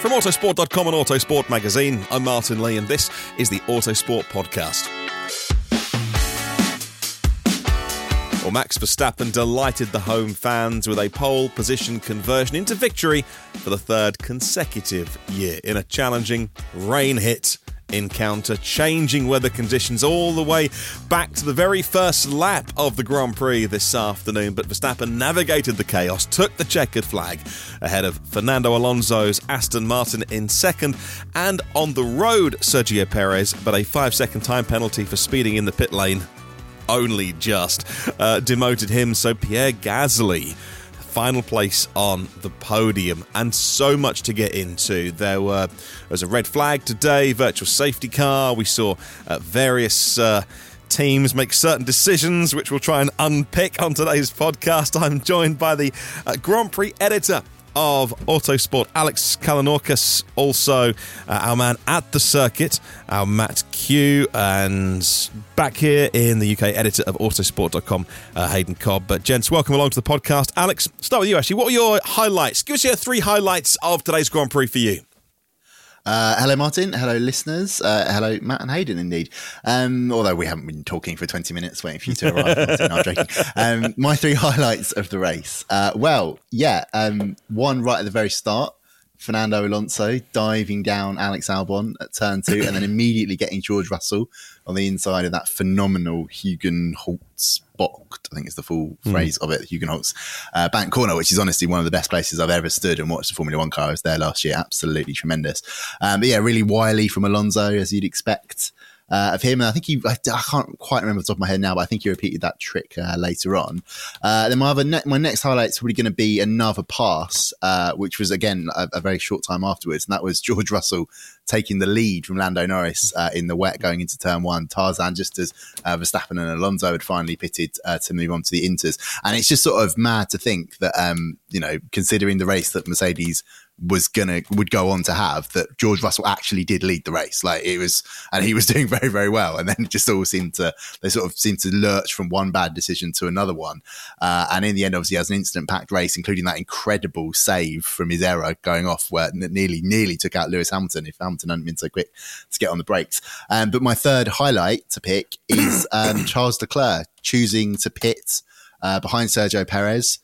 From Autosport.com and Autosport Magazine, I'm Martyn Lee, and this is the Autosport Podcast. Well, Max Verstappen delighted the home fans with a pole position conversion into victory for the third consecutive year in a challenging rain hit encounter, changing weather conditions all the way back to the very first lap of the Grand Prix this afternoon. But Verstappen navigated the chaos, took the checkered flag ahead of Fernando Alonso's Aston Martin in second, and on the road, Sergio Perez, but a five second time penalty for speeding in the pit lane only just uh, demoted him. So Pierre Gasly final place on the podium, and so much to get into. There were there was a red flag today, virtual safety car. We saw uh, various. Uh, teams make certain decisions, which we'll try and unpick on today's podcast. I'm joined by the uh, Grand Prix editor of Autosport, Alex Kalinauckas, also uh, our man at the circuit, our Matt Kew, and back here in the UK, editor of Autosport.com, uh, Haydn Cobb. But gents, welcome along to the podcast. Alex, start with you actually. What were your highlights? Give us your three highlights of today's Grand Prix for you. Uh, hello, Martyn. Hello, listeners. Uh, hello, Matt and Haydn, indeed. Um, although we haven't been talking for 20 minutes waiting for you to arrive. Martyn, I'm joking. Um, my three highlights of the race. Uh, well, yeah, um, one right at the very start. Fernando Alonso diving down Alex Albon at turn two and then immediately getting George Russell on the inside of that phenomenal Hugenholtz box. I think is the full mm. phrase of it, Hugenholtz uh, bank corner, which is honestly one of the best places I've ever stood and watched a Formula One car. I was there last year. Absolutely tremendous. Um, but yeah, really wily from Alonso, as you'd expect uh, of him. And I think he, I, I, can't quite remember the top of my head now, but I think he repeated that trick uh, later on. Uh, then my other ne- my next highlight is probably going to be another pass, uh, which was again a, a, very short time afterwards, and that was George Russell taking the lead from Lando Norris uh, in the wet going into turn one. Tarzan just as uh, Verstappen and Alonso had finally pitted to move on to the Inters, and it's just sort of mad to think that um, you know considering the race that Mercedes was gonna would go on to have that George Russell actually did lead the race. Like it was, and he was doing very very well. And then it just all seemed to they sort of seemed to lurch from one bad decision to another one. Uh, and in the end, obviously, has an incident packed race, including that incredible save from his error going off where nearly nearly took out Lewis Hamilton if Hamilton hadn't been so quick to get on the brakes. Um, but my third highlight to pick is um, Charles Leclerc choosing to pit uh, behind Sergio Perez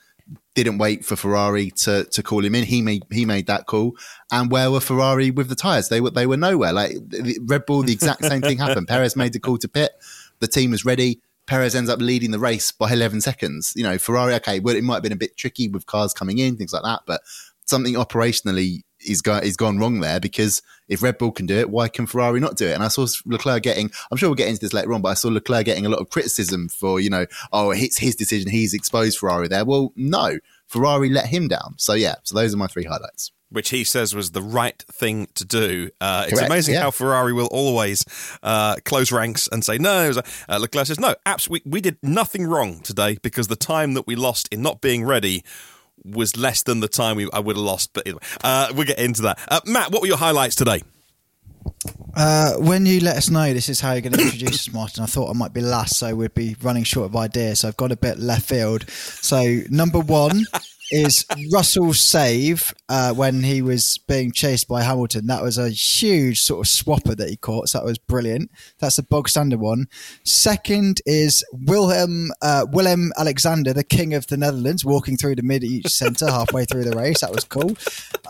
didn't wait for Ferrari to to call him in. He made he made that call. And where were Ferrari with the tires? They were they were nowhere. Like Red Bull, the exact same thing happened. Perez made the call to pit. The team was ready. Perez ends up leading the race by 11 seconds. You know, Ferrari, okay, well, it might have been a bit tricky with cars coming in, things like that, but something operationally is, go- is gone wrong there because if Red Bull can do it, why can Ferrari not do it? And I saw Leclerc getting, I'm sure we'll get into this later on, but I saw Leclerc getting a lot of criticism for, you know, oh, it's his decision. He's exposed Ferrari there. Well, no, Ferrari let him down. So, yeah, so those are my three highlights which he says was the right thing to do. Uh, it's amazing yeah. how Ferrari will always uh, close ranks and say, no, uh, Leclerc says, no, absolutely, we did nothing wrong today because the time that we lost in not being ready was less than the time we, I would have lost. But anyway, uh, we'll get into that. Uh, Matt, what were your highlights today? Uh, when you let us know this is how you're going to introduce us, Martyn, I thought I might be last, so we'd be running short of ideas. So I've got a bit left field. So number one, is Russell's save uh, when he was being chased by Hamilton. That was a huge sort of swapper that he caught. So that was brilliant. That's a bog standard one. Second is Wilhelm uh, Willem Alexander, the king of the Netherlands, walking through the media centre halfway through the race. That was cool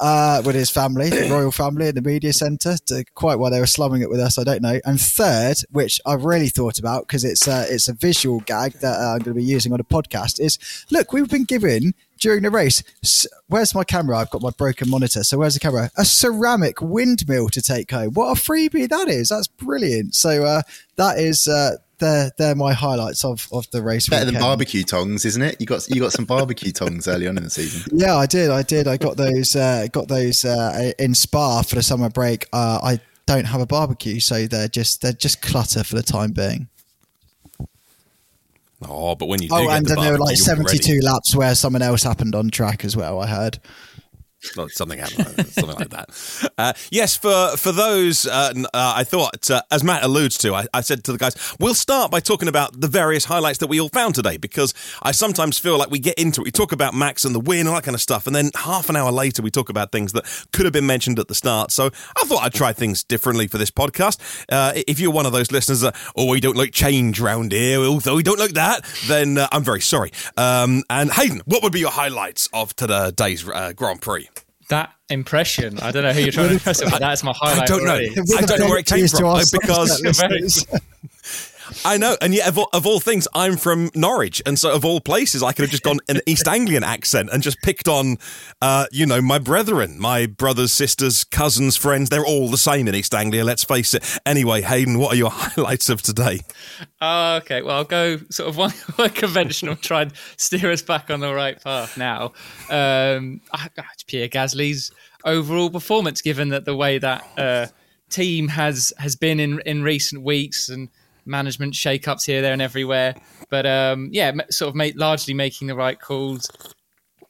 uh, with his family, the royal family, in the media centre. Quite why they were slumming it with us, I don't know. And third, which I've really thought about because it's it's a visual gag that uh, I'm going to be using on a podcast, is look, we've been given during the race. Where's my camera? I've got my broken monitor. So where's the camera? A ceramic windmill to take home. What a freebie that is! That's brilliant. So uh, that is uh, they're they're my highlights of, of the race. Better weekend. than barbecue tongs, isn't it? You got you got some barbecue tongs early on in the season. Yeah, I did. I did. I got those. Uh, got those uh, in Spa for the summer break. Uh, I don't have a barbecue, so they're just they're just clutter for the time being. Oh, but when you oh, do oh, and the then there were like barbecue, you'll be ready. seventy-two laps where someone else happened on track as well. I heard. Something happened, something like that. Uh, yes, for for those, uh, uh, I thought, uh, as Matt alludes to, I, I said to the guys, we'll start by talking about the various highlights that we all found today, because I sometimes feel like we get into it, we talk about Max and the win and all that kind of stuff, and then half an hour later we talk about things that could have been mentioned at the start. So I thought I'd try things differently for this podcast. Uh, if you're one of those listeners that, oh, we don't like change round here, although we don't like that, then uh, I'm very sorry. Um, and Haydn, what would be your highlights of today's uh, Grand Prix? That impression, I don't know who you're trying to impress, but that's my highlight. I don't know. already. I don't know where it came from because. I know, and yet of all, of all things, I'm from Norwich, and so of all places, I could have just gone an East Anglian accent and just picked on, uh, you know, my brethren, my brothers, sisters, cousins, friends. They're all the same in East Anglia. Let's face it. Anyway, Haydn, what are your highlights of today? Oh, okay. Well, I'll go sort of one, one conventional, try and steer us back on the right path now. Um, I- I- Pierre Gasly's overall performance, given that the way that uh, team has has been in in recent weeks and management shake-ups here, there, and everywhere. But um, yeah, sort of make, largely making the right calls.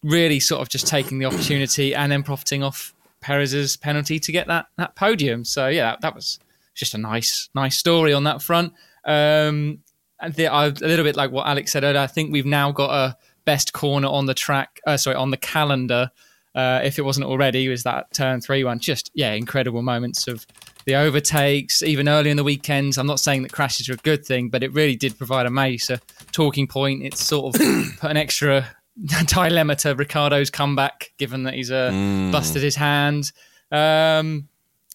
Really, sort of just taking the opportunity and then profiting off Perez's penalty to get that that podium. So yeah, that, that was just a nice nice story on that front. Um, and the, I, a little bit like what Alex said earlier. I think we've now got a best corner on the track. Uh, sorry, on the calendar. Uh, if it wasn't already, was that turn three one? Just yeah, incredible moments of the overtakes, even early in the weekends. I'm not saying that crashes are a good thing, but it really did provide a mace, a talking point. It's sort of put an extra dilemma to Ricciardo's comeback, given that he's uh, busted his hand. Um,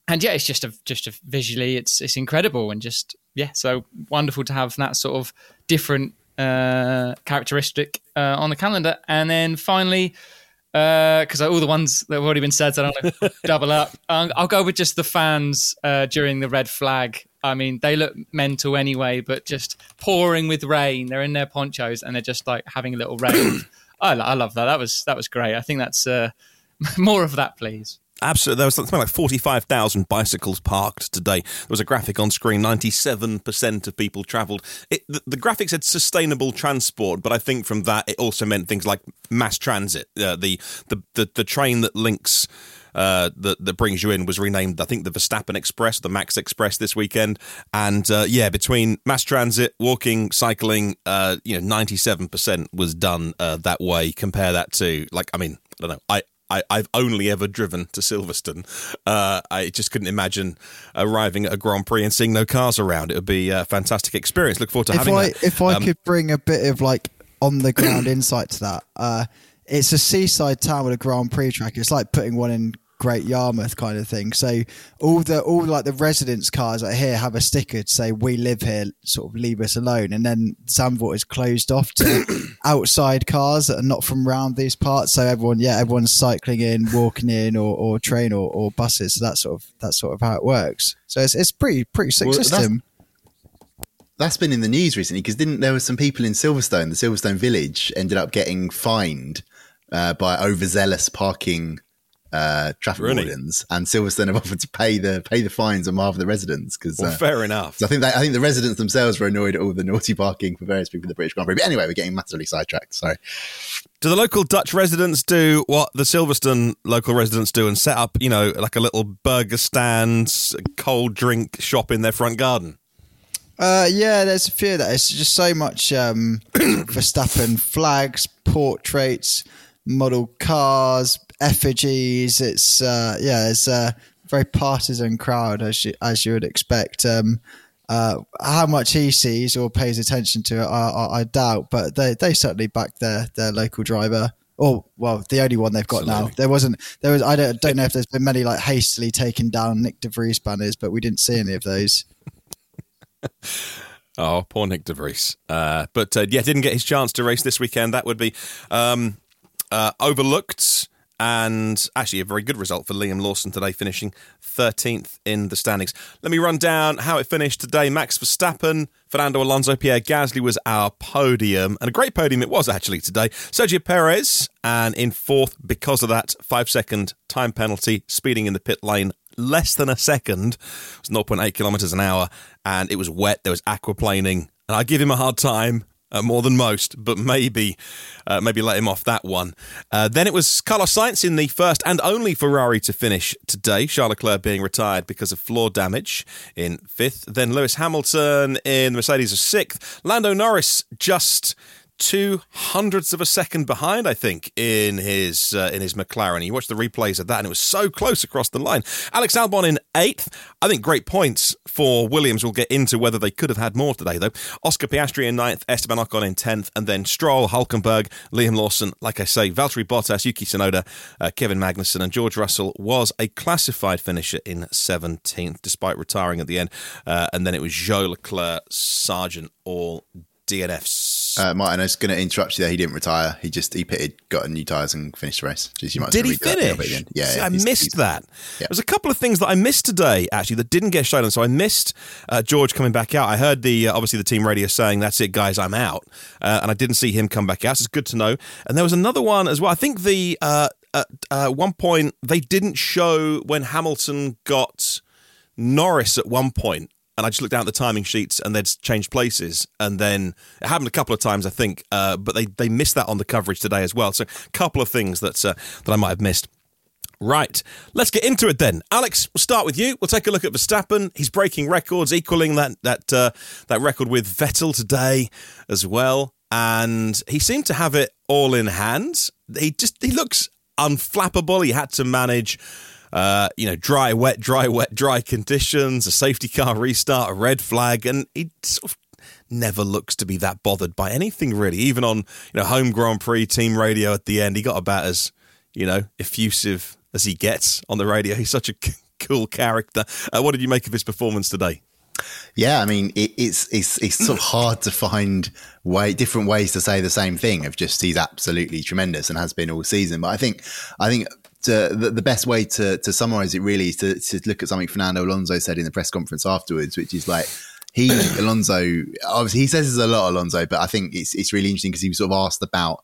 and yeah, it's just a just a visually, it's it's incredible and just yeah, so wonderful to have that sort of different uh, characteristic uh, on the calendar. And then finally, because all the ones that have already been said, so I don't want to double up. Um, I'll go with just the fans uh, during the red flag. I mean, they look mental anyway, but just pouring with rain. They're in their ponchos and they're just like having a little rain. I, I love that. That was that was great. I think that's uh, more of that, please. Absolutely. There was something like 45,000 bicycles parked today. There was a graphic on screen 97% of people travelled. The, the graphic said sustainable transport, but I think from that it also meant things like mass transit. Uh, the, the, the, the train that links. Uh, that that brings you in was renamed, I think, the Verstappen Express, the Max Express this weekend, and uh, yeah, between mass transit, walking, cycling, uh, you know, ninety seven percent was done uh, that way. Compare that to like, I mean, I don't know, I I, I've only ever driven to Silverstone. Uh, I just couldn't imagine arriving at a Grand Prix and seeing no cars around. It would be a fantastic experience. Look forward to if having I that. if I Um, could bring a bit of like on the ground insight to that, uh, it's a seaside town with a Grand Prix track. It's like putting one in Great Yarmouth kind of thing. So all the all like the residence cars that here have a sticker to say "We live here," sort of leave us alone. And then Zandvoort is closed off to outside cars that are not from around these parts. So everyone, yeah, everyone's cycling in, walking in, or, or train or, or buses. So that's sort of that's sort of how it works. So it's it's pretty pretty sick Well, system. That's been in the news recently because didn't there were some people in Silverstone, the Silverstone village, ended up getting fined uh, by overzealous parking uh, traffic Really? wardens, and Silverstone have offered to pay the pay the fines on behalf of the residents because. well, uh, fair enough. so I think that, I think the residents themselves were annoyed at all the naughty parking for various people in the British Grand Prix. But anyway, we're getting massively sidetracked. Sorry. Do the local Dutch residents do what the Silverstone local residents do and set up, you know, like a little burger stand, cold drink shop in their front garden? Uh, yeah, there's a few of that. It's just so much um, Verstappen flags, portraits, model cars, effigies. It's uh, yeah, it's a very partisan crowd as you, as you would expect. Um, uh, how much he sees or pays attention to it, I, I, I, doubt. But they, they certainly back their their local driver. Or well, the only one they've got Absolutely. now. There wasn't. There was. I don't, don't know if there's been many like hastily taken down Nick de Vries banners, but we didn't see any of those. oh, poor Nick de Vries. Uh, but uh, yeah, didn't get his chance to race this weekend. That would be um, uh, overlooked and actually a very good result for Liam Lawson today, finishing 13th in the standings. Let me run down how it finished today. Max Verstappen, Fernando Alonso, Pierre Gasly was our podium, and a great podium it was actually today. Sergio Perez, and in fourth because of that five second time penalty, speeding in the pit lane less than a second. It was 0.8 kilometers an hour, and it was wet. There was aquaplaning, and I give him a hard time uh, more than most, but maybe uh, maybe let him off that one. Uh, then it was Carlos Sainz in the first and only Ferrari to finish today. Charles Leclerc being retired because of floor damage in fifth. Then Lewis Hamilton in the Mercedes of sixth. Lando Norris just two hundredths of a second behind, I think, in his uh, in his McLaren. You watch the replays of that, and it was so close across the line. Alex Albon in eighth. I think great points for Williams. We'll get into whether they could have had more today, though. Oscar Piastri in ninth, Esteban Ocon in tenth, and then Stroll, Hulkenberg, Liam Lawson. Like I say, Valtteri Bottas, Yuki Tsunoda, uh, Kevin Magnussen, and George Russell was a classified finisher in seventeenth, despite retiring at the end. Uh, and then it was Zhou Leclerc, Sargeant, all DNFs uh, Martyn, I was going to interrupt you there. He didn't retire. He just he pitted, got new tyres, and finished the race. Just, you might Did he finish? Yeah, See, yeah, I he's, missed he's, that. Yeah. There's a couple of things that I missed today actually that didn't get shown, so I missed uh, George coming back out. I heard the uh, obviously the team radio saying, "That's it, guys, I'm out," uh, and I didn't see him come back out. So it's good to know. And there was another one as well. I think the uh, at uh, one point they didn't show when Hamilton got Norris at one point and I just looked down at the timing sheets and they'd changed places. And then it happened a couple of times, I think, uh, but they, they missed that on the coverage today as well. So a couple of things that, uh, that I might have missed. Right, let's get into it then. Alex, we'll start with you. We'll take a look at Verstappen. He's breaking records, equaling that that uh, that record with Vettel today as well. And he seemed to have it all in hand. He just he looks unflappable. He had to manage uh, you know, dry, wet, dry, wet, dry conditions, a safety car restart, a red flag, and he sort of never looks to be that bothered by anything really. Even on you know home Grand Prix team radio at the end, he got about as you know effusive as he gets on the radio. He's such a cool character. Uh, what did you make of his performance today? Yeah, I mean, it, it's it's it's sort of hard to find way different ways to say the same thing. Of just he's absolutely tremendous and has been all season. But I think I think to, the, the, best way to, to summarize it really is to, to look at something Fernando Alonso said in the press conference afterwards, which is like, he Alonso obviously he says there's a lot Alonso, but I think it's it's really interesting because he was sort of asked about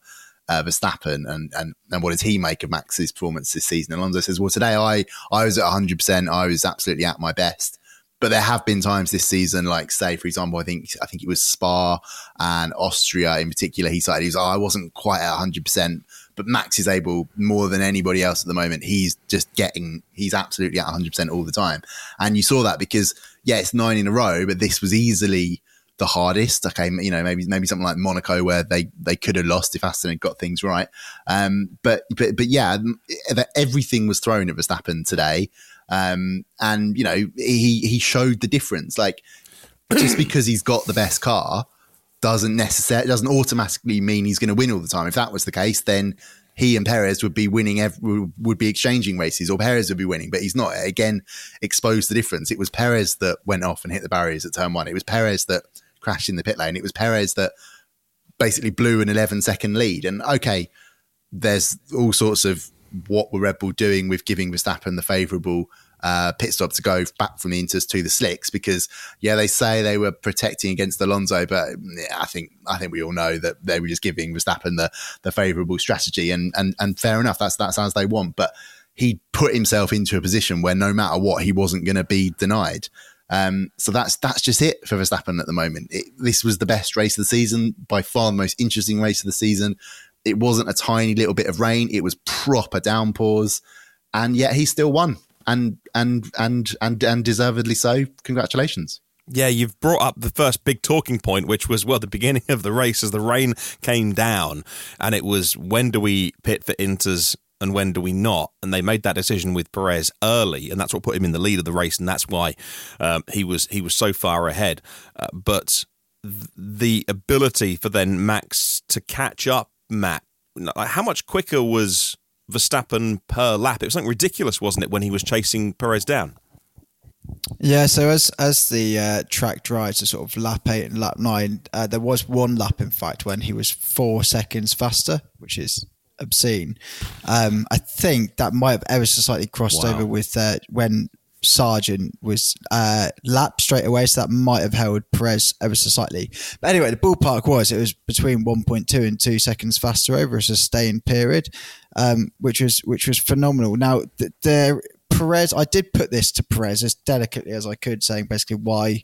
uh, Verstappen and, and and what does he make of Max's performance this season? Alonso says, well, today I I was at 100, percent I was absolutely at my best. But there have been times this season, like say for example, I think I think it was Spa and Austria in particular. He said he was, oh, I wasn't quite at 100, percent but Max is able more than anybody else at the moment. He's just getting, he's absolutely at 100% all the time. And you saw that because, yeah, it's nine in a row, but this was easily the hardest. Okay, you know, maybe maybe something like Monaco where they they could have lost if Aston had got things right. Um, but but but yeah, everything was thrown at Verstappen today, um, and you know he he showed the difference. Like just because he's got the best car doesn't necessarily doesn't automatically mean he's going to win all the time. If that was the case, then he and Perez would be winning, would be exchanging races, or Perez would be winning. But he's not. Again, exposed the difference. It was Perez that went off and hit the barriers at turn one. It was Perez that crashed in the pit lane. It was Perez that basically blew an 11 second lead. And okay, there's all sorts of what were Red Bull doing with giving Verstappen the favourable uh, pit stop to go back from the Inters to the slicks because yeah they say they were protecting against Alonso but yeah, I think I think we all know that they were just giving Verstappen the the favourable strategy and and and fair enough that's that's as they want. But he put himself into a position where no matter what he wasn't going to be denied. Um, so that's that's just it for Verstappen at the moment. It, this was the best race of the season, by far the most interesting race of the season. It wasn't a tiny little bit of rain; it was proper downpours, and yet he still won and and and and and deservedly so. Congratulations. Yeah, you've brought up the first big talking point, which was, well, the beginning of the race as the rain came down. And it was when do we pit for Inters and when do we not? And they made that decision with Perez early, and that's what put him in the lead of the race, and that's why um, he was he was so far ahead. Uh, but th- the ability for then Max to catch up, Matt, how much quicker was Verstappen per lap? It was something ridiculous, wasn't it, when he was chasing Perez down? Yeah, so as as the uh, track drives to sort of lap eight and lap nine, uh, there was one lap, in fact, when he was four seconds faster, which is obscene. Um, I think that might have ever so slightly crossed wow. over with uh, when Sargeant was uh, lapped straight away, so that might have held Perez ever so slightly. But anyway, the ballpark was it was between 1.2 and two seconds faster over a sustained period, um, which was which was phenomenal. Now th- there. Perez, I did put this to Perez as delicately as I could, saying basically why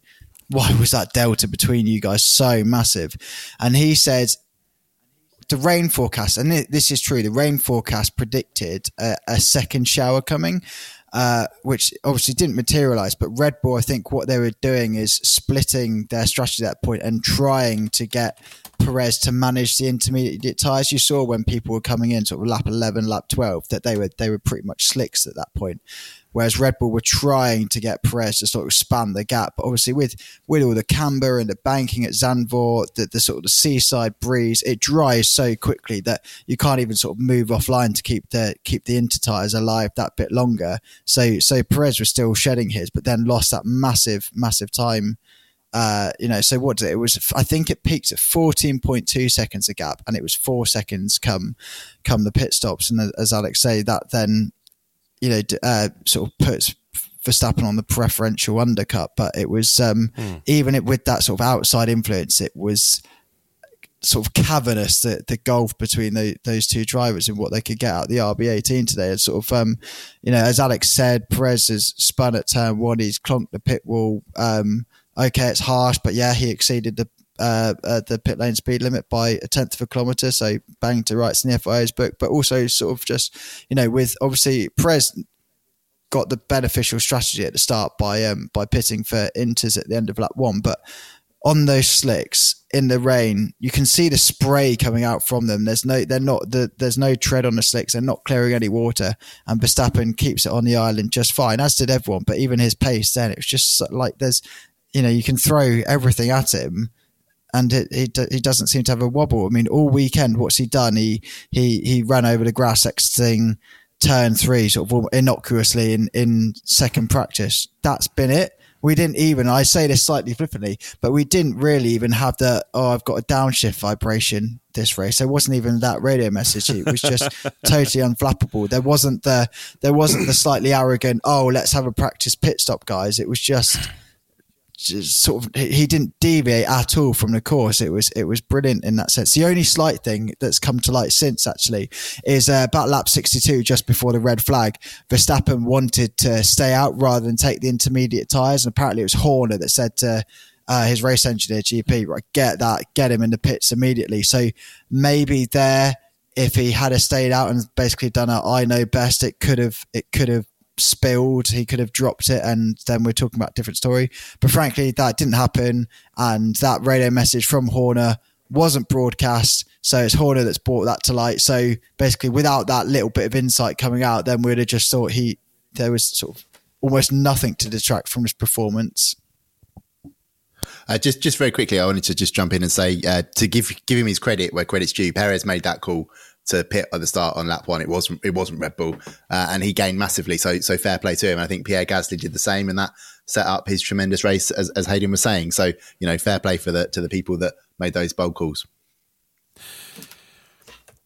why was that delta between you guys so massive? And he said the rain forecast, and this is true, the rain forecast predicted a, a second shower coming. Uh, which obviously didn't materialize. But Red Bull, I think what they were doing is splitting their strategy at that point and trying to get Perez to manage the intermediate tyres. You saw when people were coming in, sort of lap 11, lap 12, that they were they were pretty much slicks at that point whereas Red Bull were trying to get Perez to sort of expand the gap. But obviously, with with all the camber and the banking at Zandvoort, the, the sort of the seaside breeze, it dries so quickly that you can't even sort of move offline to keep the keep the inter tires alive that bit longer. So so Perez was still shedding his, but then lost that massive massive time. Uh, you know, so what did it? it was? I think it peaked at fourteen point two seconds a gap, and it was four seconds come come the pit stops. And as Alex say, that then you know, uh, sort of puts Verstappen on the preferential undercut. But it was um, mm. even it, with that sort of outside influence, it was sort of cavernous the, the gulf between the, those two drivers and what they could get out of the RB18 today. And sort of, um, you know, as Alex said, Perez has spun at turn one, he's clonked the pit wall. Um, okay, it's harsh, but yeah, he exceeded the uh, uh, the pit lane speed limit by a tenth of a kilometre, so bang to rights in the FIA's book. But also, sort of just you know, with obviously Perez got the beneficial strategy at the start by um, by pitting for Inters at the end of lap one, but on those slicks in the rain, you can see the spray coming out from them. There's no, they're not, the, there's no tread on the slicks. They're not clearing any water. And Verstappen keeps it on the island just fine, as did everyone. But even his pace, then it was just like there's, you know, you can throw everything at him and it, it, he doesn't seem to have a wobble. I mean, all weekend, what's he done? He he he ran over the grass exiting turn three, sort of innocuously in in second practice. That's been it. We didn't even. I say this slightly flippantly, but we didn't really even have the. Oh, I've got a downshift vibration this race. There wasn't even that radio message. It was just totally unflappable. There wasn't the. There wasn't the slightly arrogant. Oh, let's have a practice pit stop, guys. It was just sort of he didn't deviate at all from the course. It was it was brilliant in that sense. The only slight thing that's come to light since actually is uh, about lap 62, just before the red flag. Verstappen wanted to stay out rather than take the intermediate tyres, and apparently it was Horner that said to uh, his race engineer GP, right, get that, get him in the pits immediately. So maybe there, if he had stayed out and basically done a I know best, it could have it could have spilled. He could have dropped it, and then we're talking about a different story. But frankly, that didn't happen, and that radio message from Horner wasn't broadcast. So it's Horner that's brought that to light. So basically, without that little bit of insight coming out, then we'd have just thought he there was sort of almost nothing to detract from his performance. Uh, just just very quickly, I wanted to just jump in and say uh, to give give him his credit where credit's due. Perez made that call to pit at the start on lap one. It wasn't it wasn't Red Bull, uh, and he gained massively. So so fair play to him. I think Pierre Gasly did the same, and that set up his tremendous race, as, as Haydn was saying. So you know, fair play for the to the people that made those bold calls.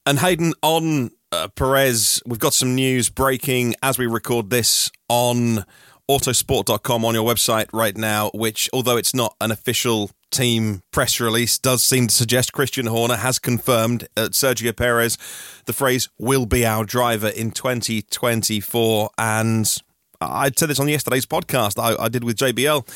And Haydn on uh, Perez, we've got some news breaking as we record this on autosport.com on your website right now, which, although it's not an official team press release, does seem to suggest Christian Horner has confirmed at Sergio Perez the phrase will be our driver in 2024. And I said this on yesterday's podcast I, I did with JBL.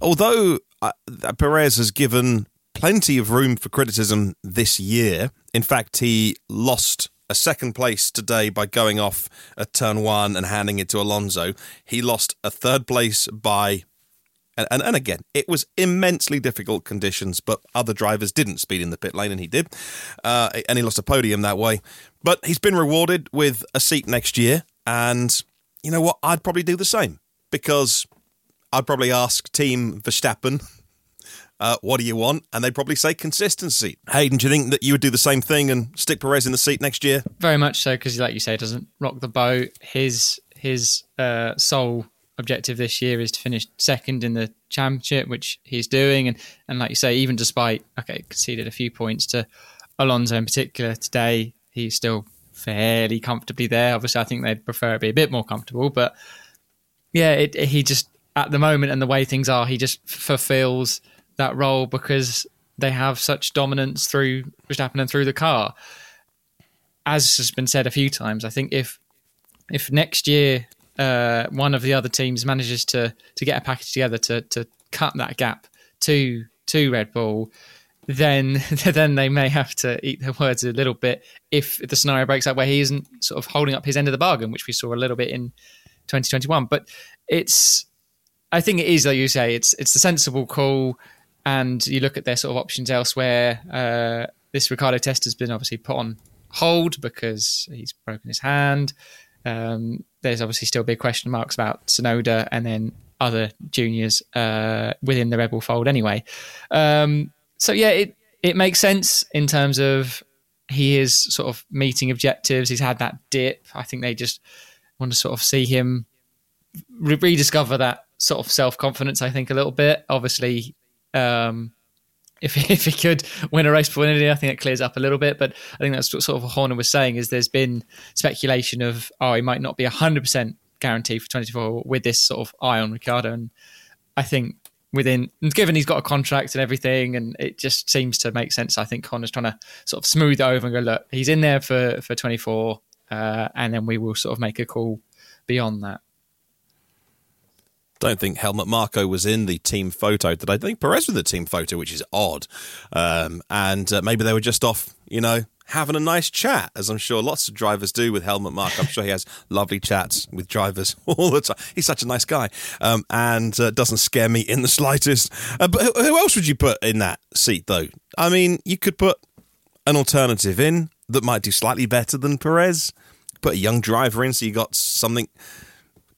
Although uh, Perez has given plenty of room for criticism this year, in fact, he lost a second place today by going off at turn one and handing it to Alonso. He lost a third place by And, and, and again, it was immensely difficult conditions, but other drivers didn't speed in the pit lane, and he did. Uh, and he lost a podium that way. But he's been rewarded with a seat next year. And you know what? I'd probably do the same because I'd probably ask Team Verstappen, uh, what do you want? And they'd probably say consistency. Haydn, do you think that you would do the same thing and stick Perez in the seat next year? Very much so, because like you say, doesn't rock the boat. His his uh, sole objective this year is to finish second in the championship, which he's doing. And and like you say, even despite okay, conceded a few points to Alonso in particular today, he's still fairly comfortably there. Obviously, I think they'd prefer it be a bit more comfortable, but yeah, it, it, he just at the moment and the way things are, he just fulfills that role because they have such dominance through Verstappen and through the car. As has been said a few times, I think if if next year uh, one of the other teams manages to to get a package together to to cut that gap to to Red Bull, then then they may have to eat their words a little bit if the scenario breaks out where he isn't sort of holding up his end of the bargain, which we saw a little bit in 2021. But it's I think it is like you say, it's it's a sensible call, and you look at their sort of options elsewhere. Uh, this Ricciardo test has been obviously put on hold because he's broken his hand. Um, there's obviously still big question marks about Tsunoda and then other juniors uh, within the Red Bull fold anyway. Um, so yeah, it it makes sense in terms of he is sort of meeting objectives. He's had that dip. I think they just want to sort of see him re- rediscover that sort of self confidence. I think a little bit. Obviously, um, if if he could win a race for Indy, I think it clears up a little bit. But I think that's what sort of what Horner was saying is there's been speculation of oh he might not be hundred percent guaranteed for 24 with this sort of eye on Ricciardo, and I think within given he's got a contract and everything, and it just seems to make sense. I think Horner's trying to sort of smooth it over and go look, he's in there for for 24, uh, and then we will sort of make a call beyond that don't think Helmut Marko was in the team photo today. I think Perez was in the team photo, which is odd. Um, and uh, maybe they were just off, you know, having a nice chat, as I'm sure lots of drivers do with Helmut Marko. I'm sure he has lovely chats with drivers all the time. He's such a nice guy um, and uh, doesn't scare me in the slightest. Uh, but who else would you put in that seat, though? I mean, you could put an alternative in that might do slightly better than Perez. Put a young driver in so you got something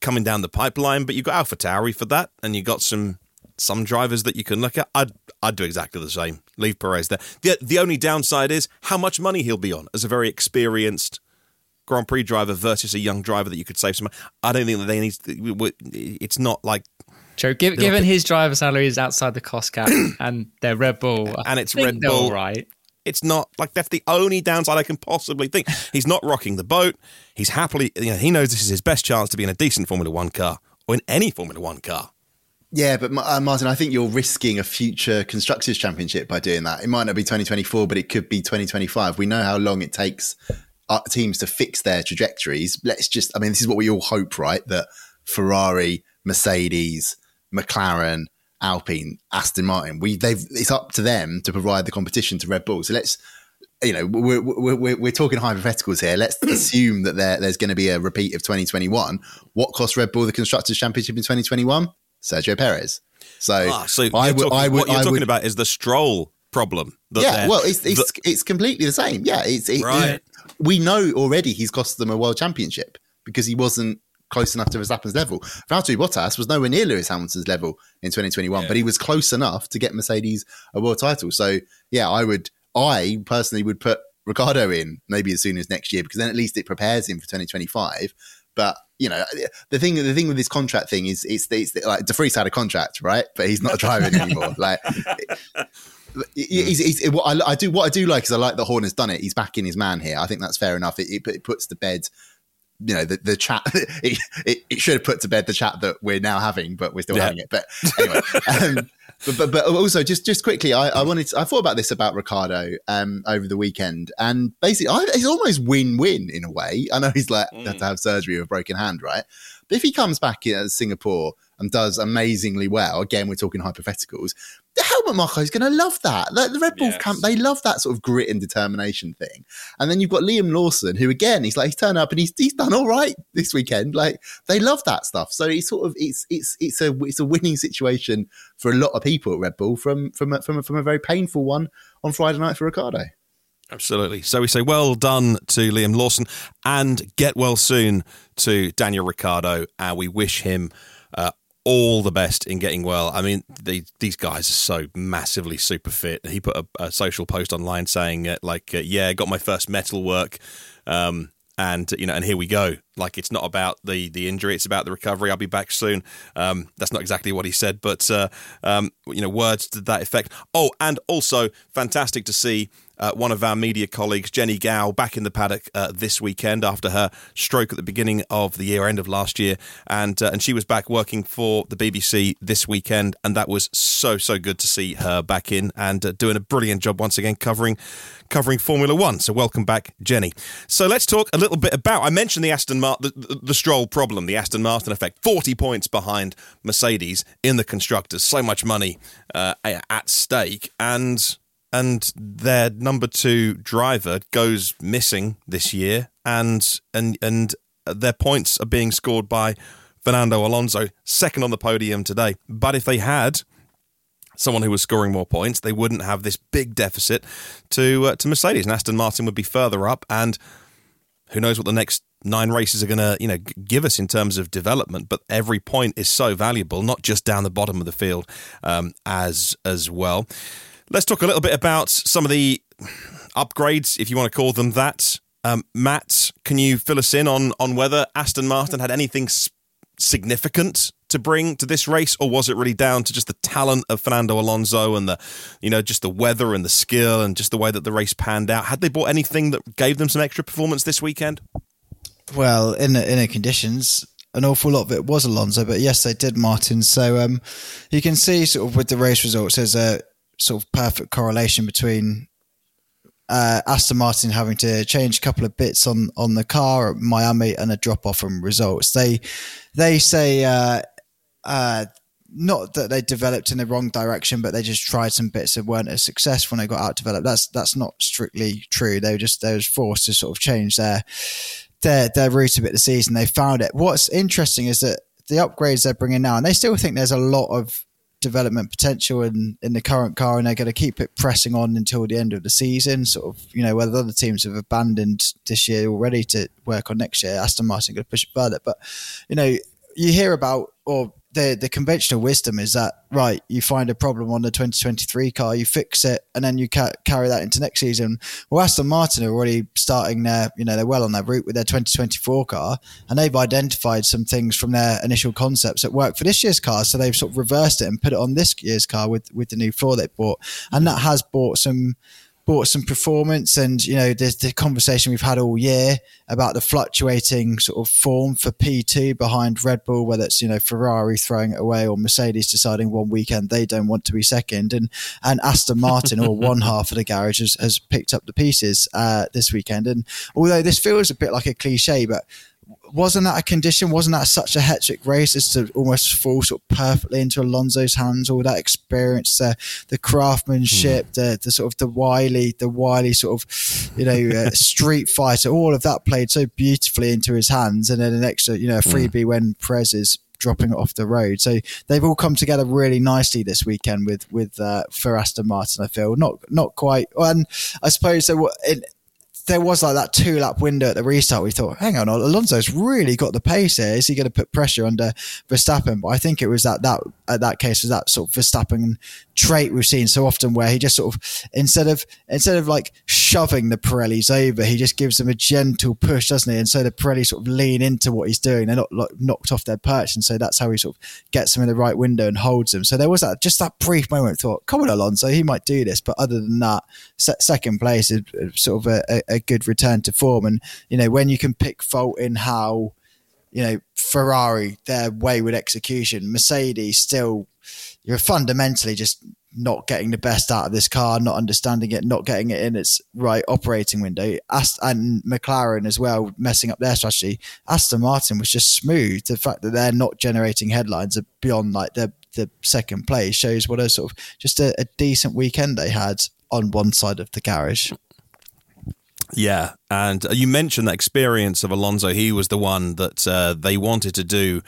coming down the pipeline, but you've got AlphaTauri for that, and you've got some some drivers that you can look at. I'd I'd do exactly the same. Leave Perez there. The the only downside is how much money he'll be on as a very experienced Grand Prix driver versus a young driver that you could save some. I don't think that they need. To, it's not like. True. given his driver salary is outside the cost cap, and they're Red Bull, and it's Red Bull, right? It's not like that's the only downside I can possibly think. He's not rocking the boat. He's happily, you know, he knows this is his best chance to be in a decent Formula One car or in any Formula One car. Yeah, but uh, Martyn, I think you're risking a future constructors championship by doing that. It might not be 2024, but it could be 2025. We know how long it takes uh, teams to fix their trajectories. Let's just, I mean, this is what we all hope, right? That Ferrari, Mercedes, McLaren, Alpine, Aston Martin. We they've it's up to them to provide the competition to Red Bull. So let's you know we're we're, we're talking hypotheticals here. Let's assume that there, there's going to be a repeat of 2021. What cost Red Bull the constructors championship in 2021? Sergio Perez. So, ah, so I would, I would, what you're I talking would, about is the Stroll problem. yeah, well, it's it's, the, it's completely the same. Yeah, it's it, right. It, we know already he's cost them a world championship because he wasn't close enough to Verstappen's level. Valtteri Bottas was nowhere near Lewis Hamilton's level in 2021, yeah. but he was close enough to get Mercedes a world title. So yeah, I would, I personally would put Ricciardo in maybe as soon as next year because then at least it prepares him for 2025. But you know, the thing the thing with this contract thing is it's, it's like De Vries had a contract, right? But he's not driving anymore. like. He's, he's, what I, I, do what I do like is I like that Horn has done it. He's backing his man here. I think that's fair enough. It, it, it puts to bed you know the, the chat it, it, it, should have put to bed the chat that we're now having but we're still yeah. having it but anyway um, but, but, but also just just quickly I, I wanted to, I thought about this about Ricciardo um, over the weekend and basically I, it's almost win-win in a way I know he's like mm. had to have surgery with a broken hand right but if he comes back in Singapore and does amazingly well again we're talking hypotheticals Helmut is going to love that. The, the Red Bull Yes. camp, they love that sort of grit and determination thing. And then you've got Liam Lawson, who again, he's like he's turned up and he's he's done all right this weekend. Like they love that stuff. So it's sort of it's it's it's a it's a winning situation for a lot of people at Red Bull from from a, from a, from a very painful one on Friday night for Ricciardo. Absolutely. So we say well done to Liam Lawson and get well soon to Daniel Ricciardo. And we wish him all the best in getting well. I mean, they, these guys are so massively super fit. He put a, a social post online saying, uh, like, uh, yeah, got my first metal work. Um, and you know, and here we go. Like it's not about the the injury; it's about the recovery. I'll be back soon. Um, that's not exactly what he said, but uh, um, you know, words to that effect. Oh, and also fantastic to see uh, one of our media colleagues, Jennie Gow, back in the paddock uh, this weekend after her stroke at the beginning of the year, end of last year, and uh, and she was back working for the BBC this weekend, and that was so so good to see her back in and uh, doing a brilliant job once again covering covering Formula One. So welcome back, Jennie. So let's talk a little bit about. I mentioned the Aston Martin, the, the Stroll problem, the Aston Martin effect. Forty points behind Mercedes in the constructors. So much money uh, at stake, and and their number two driver goes missing this year, and and and their points are being scored by Fernando Alonso, second on the podium today. But if they had someone who was scoring more points, they wouldn't have this big deficit to uh, to Mercedes, and Aston Martin would be further up. And who knows what the next nine races are going to you know give us in terms of development? But every point is so valuable, not just down the bottom of the field um, as as well. Let's talk a little bit about some of the upgrades, if you want to call them that. Um, Matt, can you fill us in on on whether Aston Martin had anything significant to bring to this race, or was it really down to just the talent of Fernando Alonso and the, you know, just the weather and the skill and just the way that the race panned out? Had they bought anything that gave them some extra performance this weekend? Well, in the, in the conditions, an awful lot of it was Alonso, but yes, they did Martyn. So um, you can see sort of with the race results, there's a sort of perfect correlation between uh, Aston Martin having to change a couple of bits on on the car at Miami and a drop off from results. They they say uh, uh, not that they developed in the wrong direction, but they just tried some bits that weren't as successful when they got out developed. That's that's not strictly true. They were just they was forced to sort of change their their their route a bit this season. They found it. What's interesting is that the upgrades they're bringing now, and they still think there's a lot of development potential in, in the current car, and they're going to keep it pressing on until the end of the season. Sort of, you know, whether other teams have abandoned this year already to work on next year, Aston Martin going to push it further. But you know, you hear about or the the conventional wisdom is that right, you find a problem on the 2023 car, you fix it, and then you ca- carry that into next season. Well, Aston Martin are already starting their, you know, they're well on their route with their 2024 car, and they've identified some things from their initial concepts that work for this year's car. So they've sort of reversed it and put it on this year's car with with the new floor they bought, and that has brought some brought some performance and you know there's the conversation we've had all year about the fluctuating sort of form for P2 behind Red Bull whether it's you know Ferrari throwing it away or Mercedes deciding one weekend they don't want to be second. And and Aston Martin or one half of the garage has, has picked up the pieces uh, this weekend. And although this feels a bit like a cliche but wasn't that a condition? Wasn't that such a hectic race as to almost fall sort of perfectly into Alonso's hands? All that experience, the the craftsmanship, the the sort of the wily, the wily sort of you know uh, street fighter, all of that played so beautifully into his hands, and then an extra you know a freebie when Perez is dropping it off the road. So they've all come together really nicely this weekend with with uh, for Aston Martin. I feel not not quite, and I suppose. It, there was like that two lap window at the restart. We thought, hang on, Alonso's really got the pace here. Is he going to put pressure under Verstappen? But I think it was that that at that case was that sort of Verstappen trait we've seen so often, where he just sort of instead of instead of like shoving the Pirellis over, he just gives them a gentle push, doesn't he? And so the Pirelli sort of lean into what he's doing. They're not like, knocked off their perch, and so that's how he sort of gets them in the right window and holds them. So there was that just that brief moment. Thought, come on, Alonso, he might do this. But other than that, se- second place is sort of a, a, good return to form. And you know when you can pick fault in how you know Ferrari their wayward execution, Mercedes still you're fundamentally just not getting the best out of this car, not understanding it, not getting it in its right operating window. Ast- and McLaren as well, messing up their strategy. Aston Martin was just smooth. The fact that they're not generating headlines beyond like they're the second place shows what a sort of just a, a decent weekend they had on one side of the garage. Yeah, and you mentioned that experience of Alonso. He was the one that uh, they wanted to do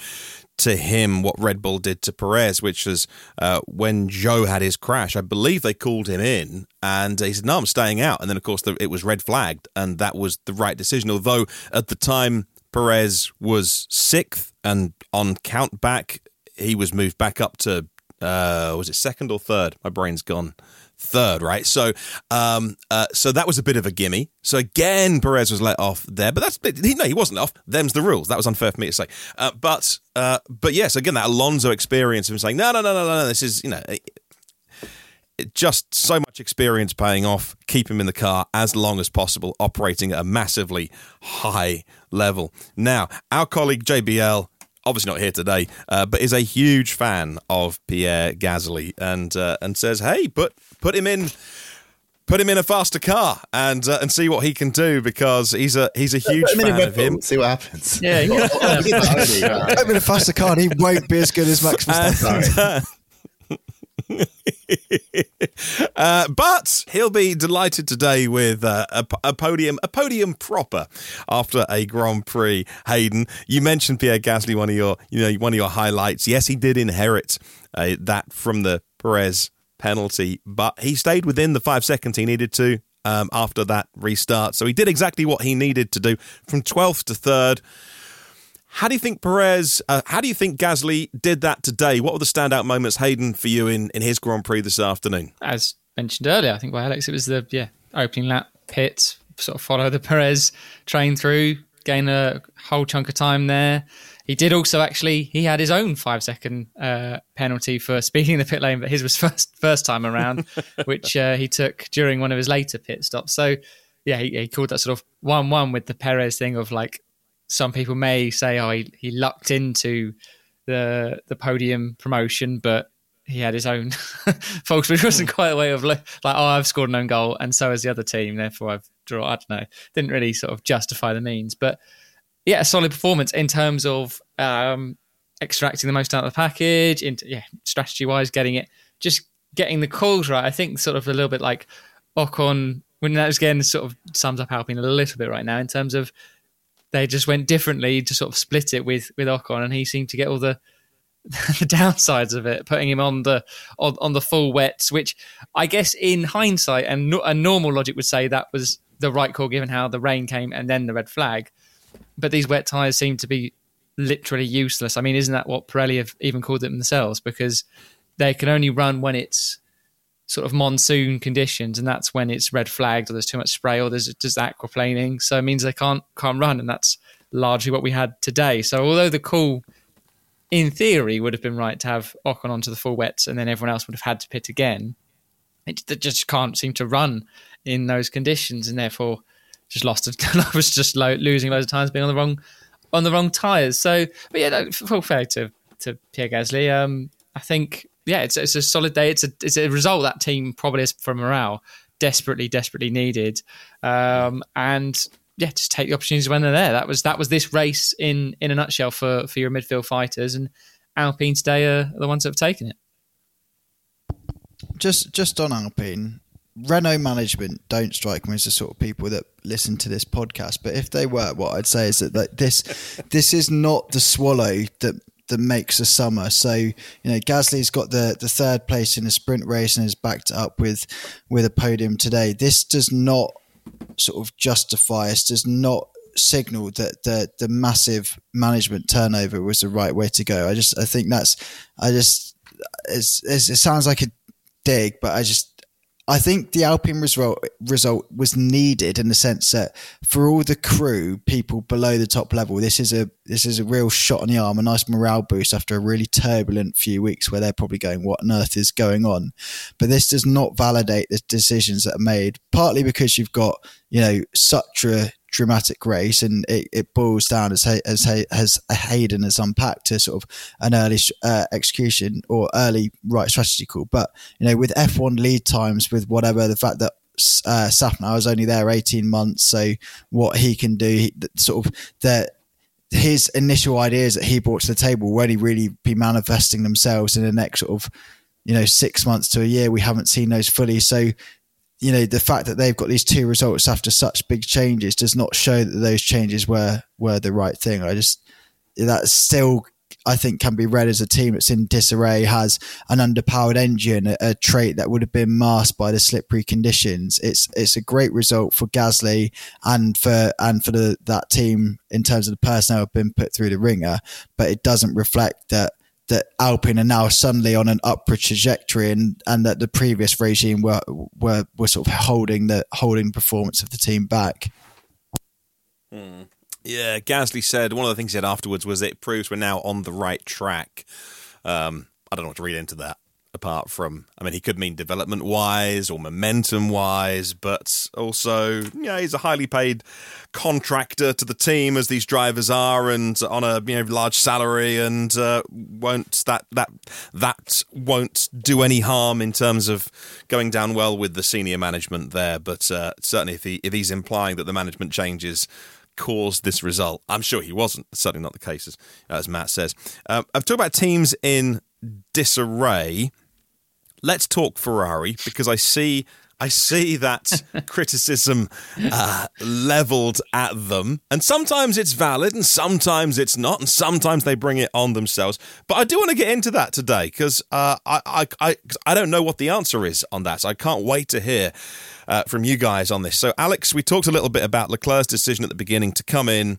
to him what Red Bull did to Perez, which was uh, when Zhou had his crash. I believe they called him in, and he said, "No, I'm staying out." And then, of course, the, it was red flagged, and that was the right decision. Although at the time Perez was sixth, and on count back, he was moved back up to uh, was it second or third? My brain's gone third, right? So, um, uh, so that was a bit of a gimme. So again, Perez was let off there, but that's he, no, he wasn't off. Them's the rules. That was unfair for me to say. Uh, but, uh, but yes, again, that Alonso experience of him saying, no, no, no, no, no, no this is you know. It, it, just so much experience paying off. Keep him in the car as long as possible, operating at a massively high level. Now, our colleague JBL obviously not here today, uh, but is a huge fan of Pierre Gasly and uh, and says, "Hey, put put him in." Put him in a faster car and uh, and see what he can do because he's a he's a huge Put him a fan of him. See what happens. Yeah, you Put him in a faster car, and he won't be as good as Max Verstappen. uh, but he'll be delighted today with uh, a, a podium, a podium proper after a Grand Prix. Haydn, you mentioned Pierre Gasly, one of your, you know, one of your highlights. Yes, he did inherit uh, that from the Perez penalty, but he stayed within the five seconds he needed to um, after that restart. So he did exactly what he needed to do from 12th to third. How do you think Perez, uh, how do you think Gasly did that today? What were the standout moments, Haydn, for you in, in his Grand Prix this afternoon? as mentioned earlier, I think by Alex, it was the yeah opening lap pit, sort of follow the Perez train through, gain a whole chunk of time there. He did also actually he had his own five second uh, penalty for speeding in the pit lane, but his was first first time around, which uh, he took during one of his later pit stops. So yeah, he, he called that sort of one one with the Perez thing of like some people may say, oh, he, he lucked into the the podium promotion, but he had his own faults, which wasn't quite a way of like, oh, I've scored an own goal, and so has the other team, therefore I've drawn. I don't know. Didn't really sort of justify the means, but yeah, a solid performance in terms of um, extracting the most out of the package, into yeah, strategy wise, getting it, just getting the calls right. I think sort of a little bit like Ocon when that was again sort of sums up Alpine a little bit right now in terms of they just went differently to sort of split it with with Ocon, and he seemed to get all the the downsides of it, putting him on the on, on the full wets, which I guess in hindsight and a normal logic would say that was the right call given how the rain came and then the red flag. But these wet tires seem to be literally useless. I mean, isn't that what Pirelli have even called them themselves? Because they can only run when it's sort of monsoon conditions, and that's when it's red flagged or there's too much spray or there's just aquaplaning. So it means they can't can't run, and that's largely what we had today. So although the call in theory would have been right to have Ocon onto the full wets and then everyone else would have had to pit again, it, it just can't seem to run in those conditions, and therefore just lost. I was just lo- losing loads of times being on the wrong on the wrong tires. So, but yeah, no, full fair to to Pierre Gasly. Um, I think yeah, it's it's a solid day. It's a it's a result that team probably is for morale desperately desperately needed, um, and yeah, just take the opportunities when they're there. That was that was this race in in a nutshell for for your midfield fighters, and Alpine today are the ones that have taken it. just just on Alpine, Renault management don't strike me as the sort of people that listen to this podcast. But if they were, what I'd say is that, that this this is not the swallow that that makes a summer. So you know, Gasly's got the the third place in the sprint race and is backed up with with a podium today. This does not sort of justify us. Does not signal that the the massive management turnover was the right way to go. I just I think that's I just it's, it's, it sounds like a dig, but I just I think the Alpine result result was needed in the sense that for all the crew, people below the top level, this is a this is a real shot on the arm, a nice morale boost after a really turbulent few weeks where they're probably going, "What on earth is going on?" But this does not validate the decisions that are made, partly because you've got you know such a dramatic race, and it, it boils down as as as Haydn has unpacked to sort of an early uh, execution or early right strategy call. But you know, with F1 lead times, with whatever the fact that uh, Szafnauer was only there eighteen months, so what he can do, he, sort of the his initial ideas that he brought to the table only really be manifesting themselves in the next sort of you know six months to a year. We haven't seen those fully, so you know the fact that they've got these two results after such big changes does not show that those changes were were the right thing. I just that still I think can be read as a team that's in disarray, has an underpowered engine, a, a, trait that would have been masked by the slippery conditions. It's it's a great result for Gasly and for and for the, that team in terms of the personnel have been put through the ringer, but it doesn't reflect that that Alpine are now suddenly on an upward trajectory and, and that the previous regime were, were were sort of holding the holding performance of the team back. Hmm. Yeah, Gasly said one of the things he said afterwards was it proves we're now on the right track. Um, I don't know what to read into that apart from, I mean, he could mean development wise or momentum wise, but also, yeah, he's a highly paid contractor to the team as these drivers are, and on a you know large salary, and uh, won't that that that won't do any harm in terms of going down well with the senior management there. But uh, certainly, if he if he's implying that the management changes caused this result. I'm sure he wasn't. certainly not the case, as, as Matt says. Um, I've talked about teams in disarray. Let's talk Ferrari because I see I see that criticism uh, leveled at them, and sometimes it's valid, and sometimes it's not, and sometimes they bring it on themselves. But I do want to get into that today because uh, I, I, I I don't know what the answer is on that. So I can't wait to hear uh, from you guys on this. So, Alex, we talked a little bit about Leclerc's decision at the beginning to come in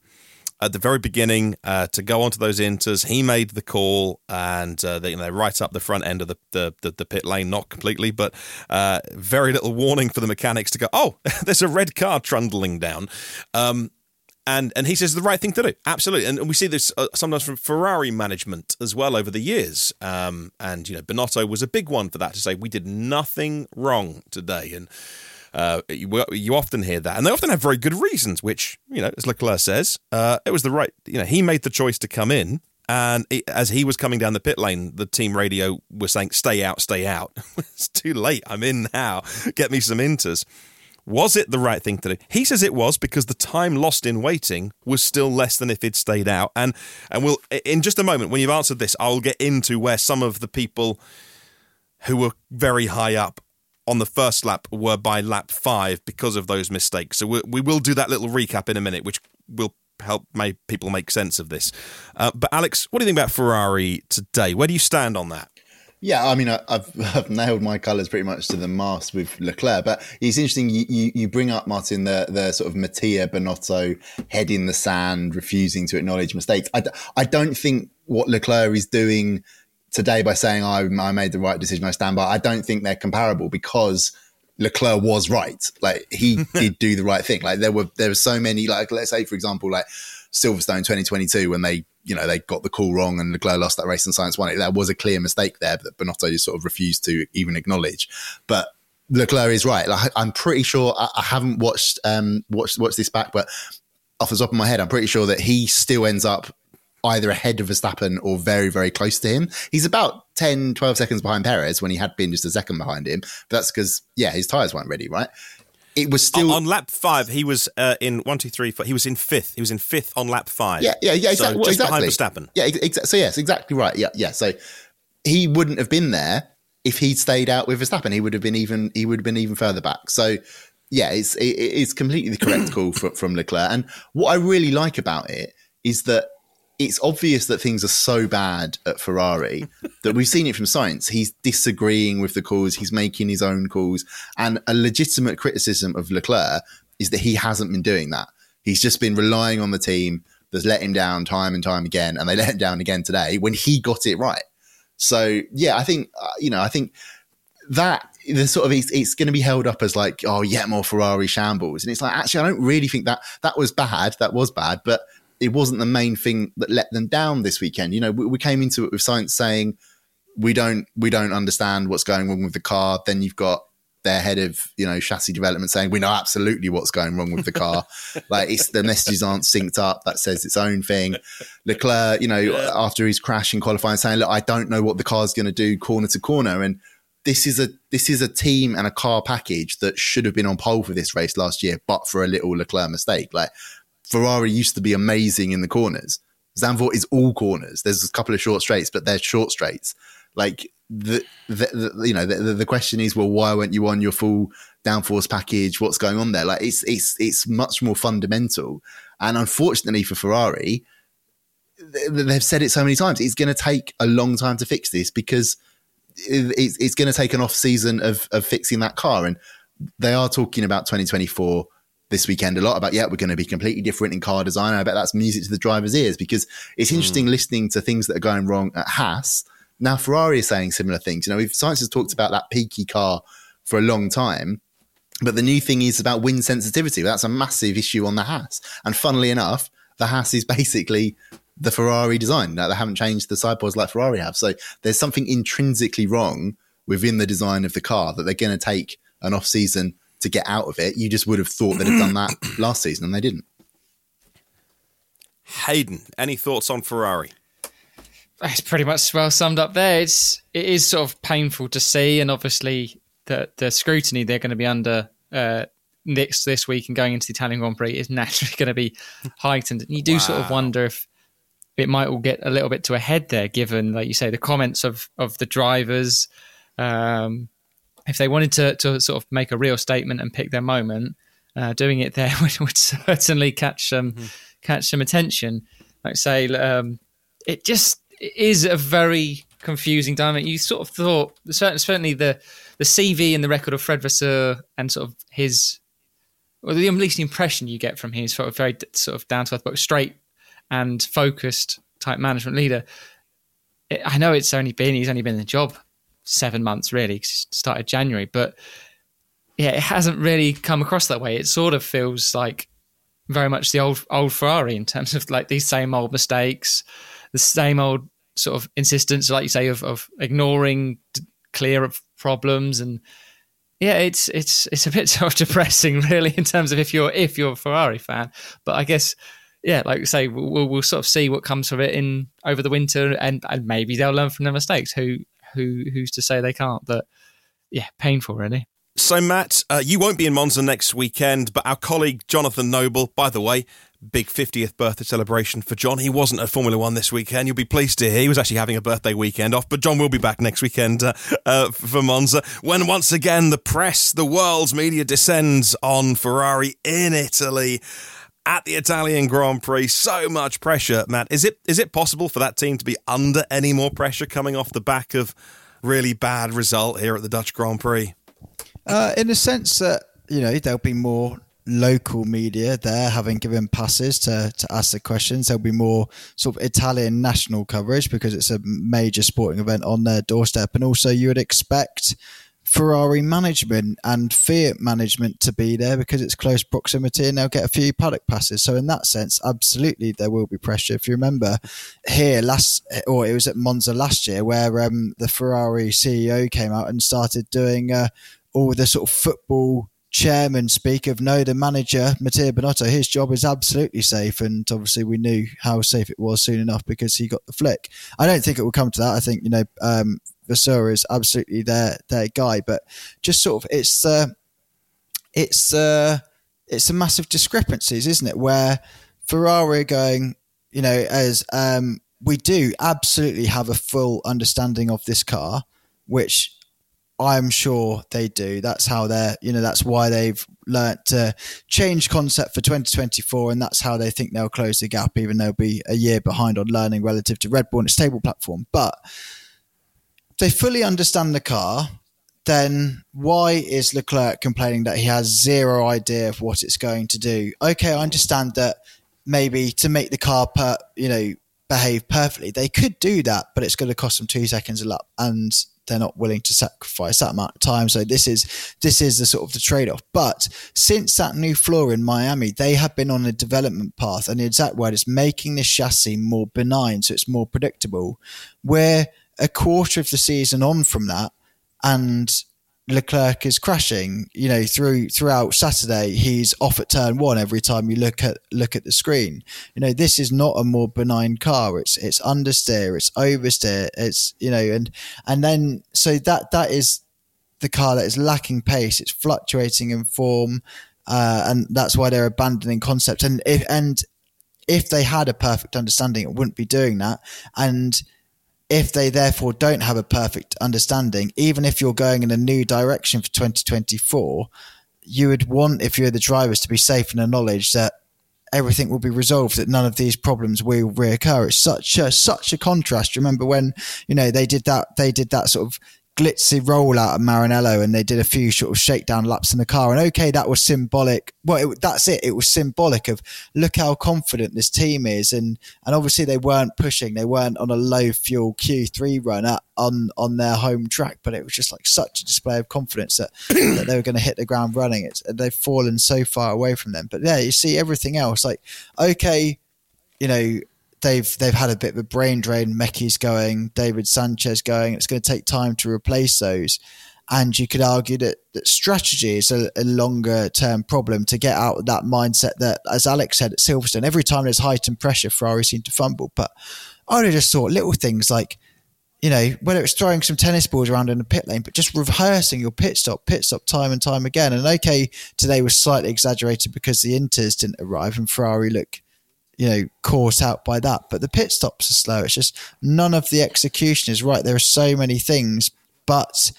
at the very beginning uh, to go onto those inters. He made the call, and uh, they, you know, right up the front end of the, the, the, the pit lane, not completely, but uh, very little warning for the mechanics to go, oh, there's a red car trundling down. Um, and and he says the right thing to do, absolutely. And we see this uh, sometimes from Ferrari management as well over the years. Um, and you know, Binotto was a big one for that to say we did nothing wrong today, and uh, you, you, often hear that, and they often have very good reasons. Which you know, as Leclerc says, uh, it was the right. You know, he made the choice to come in, and it, as he was coming down the pit lane, the team radio was saying, "Stay out, stay out." it's too late. I'm in now. Get me some inters. Was it the right thing to do? He says it was because the time lost in waiting was still less than if he'd stayed out. And and we'll in just a moment when you've answered this, I'll get into where some of the people who were very high up on the first lap were by lap five because of those mistakes. So we, we will do that little recap in a minute, which will help make people make sense of this. Uh, but Alex, what do you think about Ferrari today? Where do you stand on that? Yeah, I mean, I, have I've nailed my colours pretty much to the mast with Leclerc, but it's interesting. You, you, you bring up Martyn the the sort of Mattia Binotto head in the sand, refusing to acknowledge mistakes. I, I don't think what Leclerc is doing today by saying I, I made the right decision, I stand by. I don't think they're comparable because Leclerc was right. Like he did do the right thing. Like there were there were so many. Like let's say for example, like Silverstone 2022 when they you know they got the call wrong and Leclerc lost that race and Sainz won it. There was a clear mistake there that Binotto just sort of refused to even acknowledge. But Leclerc is right. Like, I'm pretty sure I, I haven't watched um watched watched this back, but off the top of my head, I'm pretty sure that he still ends up either ahead of Verstappen or very, very close to him. He's about 10, 12 seconds behind Perez when he had been just a second behind him. But that's because, yeah, his tyres weren't ready, right? It was still on, on lap five. He was uh, in one, two, three, four. He was in fifth. He was in fifth on lap five. Yeah, yeah, yeah. Exactly. So just exactly. behind Verstappen. Yeah, exa- so yes, exactly right. Yeah, yeah. So he wouldn't have been there if he'd stayed out with Verstappen. He would have been even. He would have been even further back. So yeah, it's it, it's completely the correct call from, from Leclerc. And what I really like about it is that it's obvious that things are so bad at Ferrari that we've seen it from Sainz. He's disagreeing with the calls, he's making his own calls. And a legitimate criticism of Leclerc is that he hasn't been doing that. He's just been relying on the team that's let him down time and time again. And they let him down again today when he got it right. So, yeah, I think, uh, you know, I think that the sort of it's, it's going to be held up as like oh yeah more Ferrari shambles and it's like actually I don't really think that that was bad that was bad but it wasn't the main thing that let them down this weekend. You know, we, we came into it with Sainz saying we don't we don't understand what's going wrong with the car. Then you've got their head of you know chassis development saying we know absolutely what's going wrong with the car. like it's the messages aren't synced up. That says its own thing. Leclerc, you know, yeah. after his crash in qualifying, saying look, I don't know what the car's going to do corner to corner and. This is a this is a team and a car package that should have been on pole for this race last year, but for a little Leclerc mistake. Like Ferrari used to be amazing in the corners. Zandvoort is all corners. There's a couple of short straights, but they're short straights. Like the, the, the you know the, the question is, well, why weren't you on your full downforce package? What's going on there? Like it's it's it's much more fundamental. And unfortunately for Ferrari, they've said it so many times. It's going to take a long time to fix this because it's, it's going to take an off season of of fixing that car. And they are talking about 2024 this weekend a lot about yeah we're going to be completely different in car design. I bet that's music to the driver's ears because it's interesting mm. listening to things that are going wrong at Haas. Now Ferrari is saying similar things. You know, we've Sainz has talked about that peaky car for a long time. But the new thing is about wind sensitivity. That's a massive issue on the Haas. And funnily enough, the Haas is basically the Ferrari design. Now, they haven't changed the side pods like Ferrari have. So there's something intrinsically wrong within the design of the car that they're going to take an off season to get out of it. You just would have thought they'd have done that last season and they didn't. Haydn, any thoughts on Ferrari? It's pretty much well summed up there. It's it is sort of painful to see, and obviously the the scrutiny they're going to be under uh, next this week and going into the Italian Grand Prix is naturally going to be heightened. And you do wow. sort of wonder if it might all get a little bit to a head there, given, like you say, the comments of of the drivers. Um, if they wanted to to sort of make a real statement and pick their moment, uh, doing it there would, would certainly catch some mm-hmm. catch some attention. Like say, um, it just is a very confusing dynamic. You sort of thought certainly the the CV and the record of Fred Vasseur and sort of his, or the at least the impression you get from him is sort of very sort of down to earth, but straight and focused type management leader. I know it's only been he's only been in the job seven months really, started January, but yeah, it hasn't really come across that way. It sort of feels like very much the old old Ferrari in terms of like these same old mistakes, the same old sort of insistence, like you say, of, of ignoring clear problems and yeah, it's it's it's a bit sort of depressing, really, in terms of if you're if you're a Ferrari fan. But I guess yeah, like I say, we'll, we'll sort of see what comes of it in over the winter, and, and maybe they'll learn from their mistakes. Who who who's to say they can't? But yeah, painful, really. So, Matt, uh, you won't be in Monza next weekend, but our colleague Jonathan Noble, by the way, big 50th birthday celebration for John. He wasn't at Formula One this weekend. You'll be pleased to hear he was actually having a birthday weekend off, but John will be back next weekend uh, uh, for Monza when once again the press, the world's media descends on Ferrari in Italy at the Italian Grand Prix. So much pressure, Matt. Is it is it possible for that team to be under any more pressure coming off the back of really bad result here at the Dutch Grand Prix? Uh, in the sense that you know there'll be more local media there having given passes to, to ask the questions. There'll be more sort of Italian national coverage because it's a major sporting event on their doorstep. And also, you would expect Ferrari management and Fiat management to be there because it's close proximity and they'll get a few paddock passes. So in that sense, absolutely there will be pressure. If you remember here last, or it was at Monza last year where um, the Ferrari CEO came out and started doing uh, all the sort of football chairman speak of no, the manager, Matteo Binotto, his job is absolutely safe. And obviously, we knew how safe it was soon enough because he got the flick. I don't think it will come to that. I think, you know, um, Vasseur is absolutely their their guy, but just sort of it's uh, it's uh, it's a massive discrepancies, isn't it? Where Ferrari are going, you know, as um, we do absolutely have a full understanding of this car, which I'm sure they do. That's how they're, you know, that's why they've learnt to change concept for 2024, and that's how they think they'll close the gap, even though they'll be a year behind on learning relative to Red Bull and its stable platform. But they fully understand the car, then why is Leclerc complaining that he has zero idea of what it's going to do? Okay, I understand that maybe to make the car per, you know behave perfectly, they could do that, but it's going to cost them two seconds a lap, and they're not willing to sacrifice that amount of time. So this is this is the sort of the trade off. But since that new floor in Miami, they have been on a development path, and the exact word is making the chassis more benign, so it's more predictable. Where a quarter of the season on from that, and Leclerc is crashing. You know, through throughout Saturday, he's off at turn one every time you look at look at the screen. You know, this is not a more benign car. It's it's understeer, it's oversteer, it's you know, and and then so that that is the car that is lacking pace. It's fluctuating in form, uh, and that's why they're abandoning concept. And if, and if they had a perfect understanding, it wouldn't be doing that. And if they therefore don't have a perfect understanding, even if you're going in a new direction for 2024, you would want, if you're the drivers, to be safe in the knowledge that everything will be resolved, that none of these problems will reoccur. It's such a, such a contrast. Remember when, you know, they did that, they did that sort of glitzy rollout of Maranello and they did a few sort of shakedown laps in the car. And okay, that was symbolic. Well, it, that's it. It was symbolic of look how confident this team is. And, and obviously they weren't pushing. They weren't on a low fuel Q3 run at, on, on their home track, but it was just like such a display of confidence that, that they were going to hit the ground running. It's, they've fallen so far away from them. But yeah, you see everything else like, okay, you know, they've they've had a bit of a brain drain. Mekies going, David Sanchez going. It's going to take time to replace those. And you could argue that, that strategy is a, a longer term problem to get out of that mindset that, as Alex said at Silverstone, every time there's heightened pressure, Ferrari seem to fumble. But I would have just thought little things like, you know, whether it's throwing some tennis balls around in the pit lane, but just rehearsing your pit stop, pit stop time and time again. And okay, today was slightly exaggerated because the Inters didn't arrive and Ferrari look you know, caught out by that. But the pit stops are slow. It's just none of the execution is right. There are so many things, but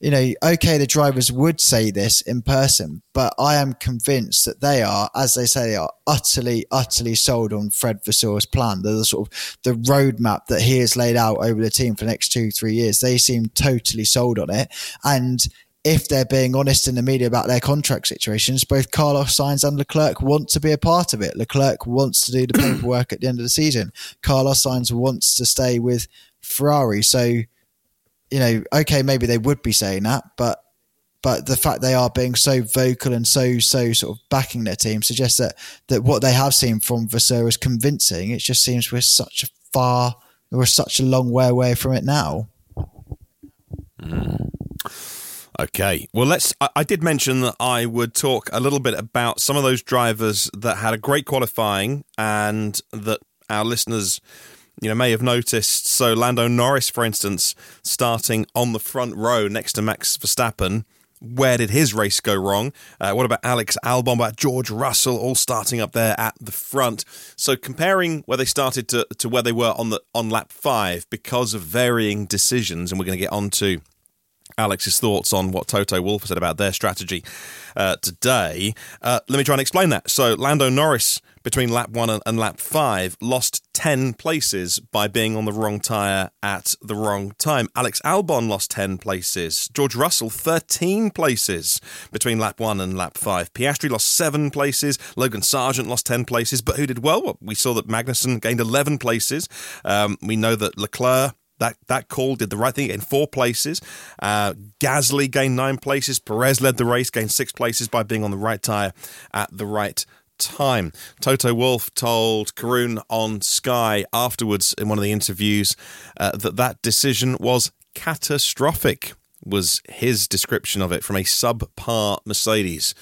you know, okay, the drivers would say this in person, but I am convinced that they are, as they say, they are utterly, utterly sold on Fred Vasseur's plan. The, the sort of the roadmap that he has laid out over the team for the next two, three years. They seem totally sold on it. And if they're being honest in the media about their contract situations, both Carlos Sainz and Leclerc want to be a part of it. Leclerc wants to do the paperwork at the end of the season. Carlos Sainz wants to stay with Ferrari. So, you know, okay, maybe they would be saying that, but but the fact they are being so vocal and so so sort of backing their team suggests that that what they have seen from Vasseur is convincing. It just seems we're such a far, we're such a long way away from it now. Mm. Okay. Well, let's. I, I, did mention that I would talk a little bit about some of those drivers that had a great qualifying and that our listeners, you know, may have noticed. So, Lando Norris, for instance, starting on the front row next to Max Verstappen. Where did his race go wrong? Uh, what about Alex Albon, about George Russell, all starting up there at the front? So comparing where they started to, to where they were on the on lap five because of varying decisions, and we're going to get on to Alex's thoughts on what Toto Wolff said about their strategy uh, today. Uh, let me try and explain that. So, Lando Norris, between lap one and, and, lap five, lost 10 places by being on the wrong tyre at the wrong time. Alex Albon lost 10 places. George Russell, 13 places between lap one and lap five. Piastri lost seven places. Logan Sargeant lost 10 places. But who did well? well we saw that Magnussen gained 11 places. Um, we know that Leclerc that that call did the right thing in four places. Uh, Gasly gained nine places. Perez led the race, gained six places by being on the right tyre at the right time. Toto Wolff told Karun on Sky afterwards in one of the interviews uh, that that decision was catastrophic. Was his description of it from a subpar Mercedes.